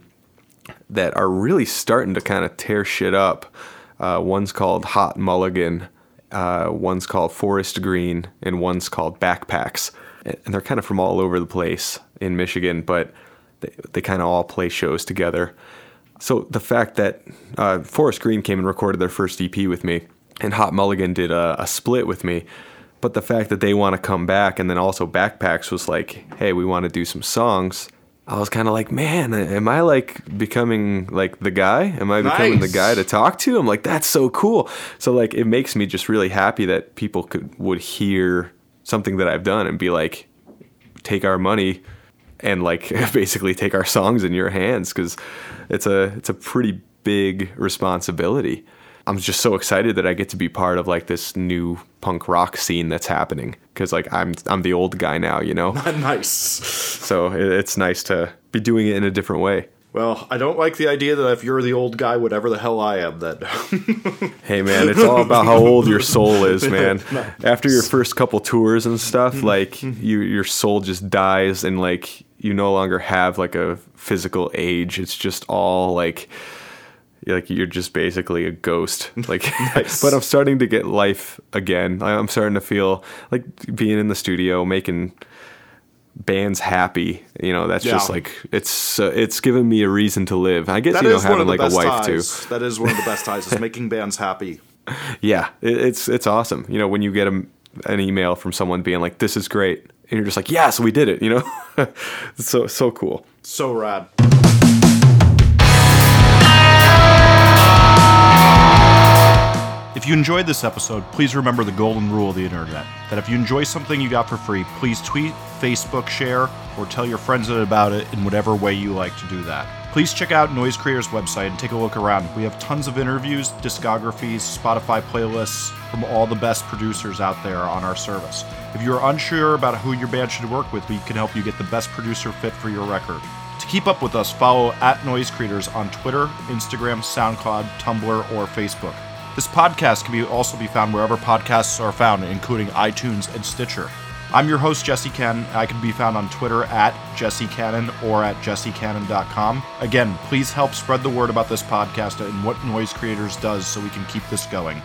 that are really starting to kind of tear shit up. Uh, one's called Hot Mulligan, Uh, one's called Forest Green, and one's called Backpacks. And they're kind of from all over the place in Michigan, but they, they kind of all play shows together. So the fact that uh, Forest Green came and recorded their first EP with me, and Hot Mulligan did a, a split with me, but the fact that they want to come back, and then also Backpacks was like, hey, we want to do some songs. I was kind of like, man, am I like becoming like the guy? Am I becoming Nice. the guy to talk to? I'm like, that's so cool. So like, it makes me just really happy that people could would hear something that I've done and be like, take our money and like basically take our songs in your hands because it's a it's a pretty big responsibility. I'm just so excited that I get to be part of like this new punk rock scene that's happening because like I'm I'm the old guy now, you know. nice. so it, it's nice to be doing it in a different way. Well, I don't like the idea that if you're the old guy, whatever the hell I am, then Hey man, it's all about how old your soul is, man. After your first couple tours and stuff, mm-hmm. like mm-hmm. you your soul just dies and like you no longer have like a physical age. It's just all like like you're just basically a ghost. Like Nice. but I'm starting to get life again. I'm starting to feel like being in the studio making bands happy you know that's just like it's uh, it's given me a reason to live i guess that you know having like a wife ties. That is one of the best ties is making bands happy. yeah it, it's it's awesome you know when you get a, an email from someone being like this is great and you're just like yes we did it you know it's so so cool So rad. If you enjoyed this episode, please remember the golden rule of the internet that if you enjoy something you got for free, please tweet, Facebook share, or tell your friends about it in whatever way you like to do that. Please check out Noise Creator's website and take a look around. We have tons of interviews, discographies, Spotify playlists from all the best producers out there on our service. If you're unsure about who your band should work with, we can help you get the best producer fit for your record. To keep up with us, follow at Noise Creators on Twitter, Instagram, SoundCloud, Tumblr, or Facebook. This podcast can be also be found wherever podcasts are found, including iTunes and Stitcher. I'm your host, Jesse Cannon. I can be found on Twitter at Jesse Cannon or at jessecannon.com. Again, please help spread the word about this podcast and what Noise Creators does so we can keep this going.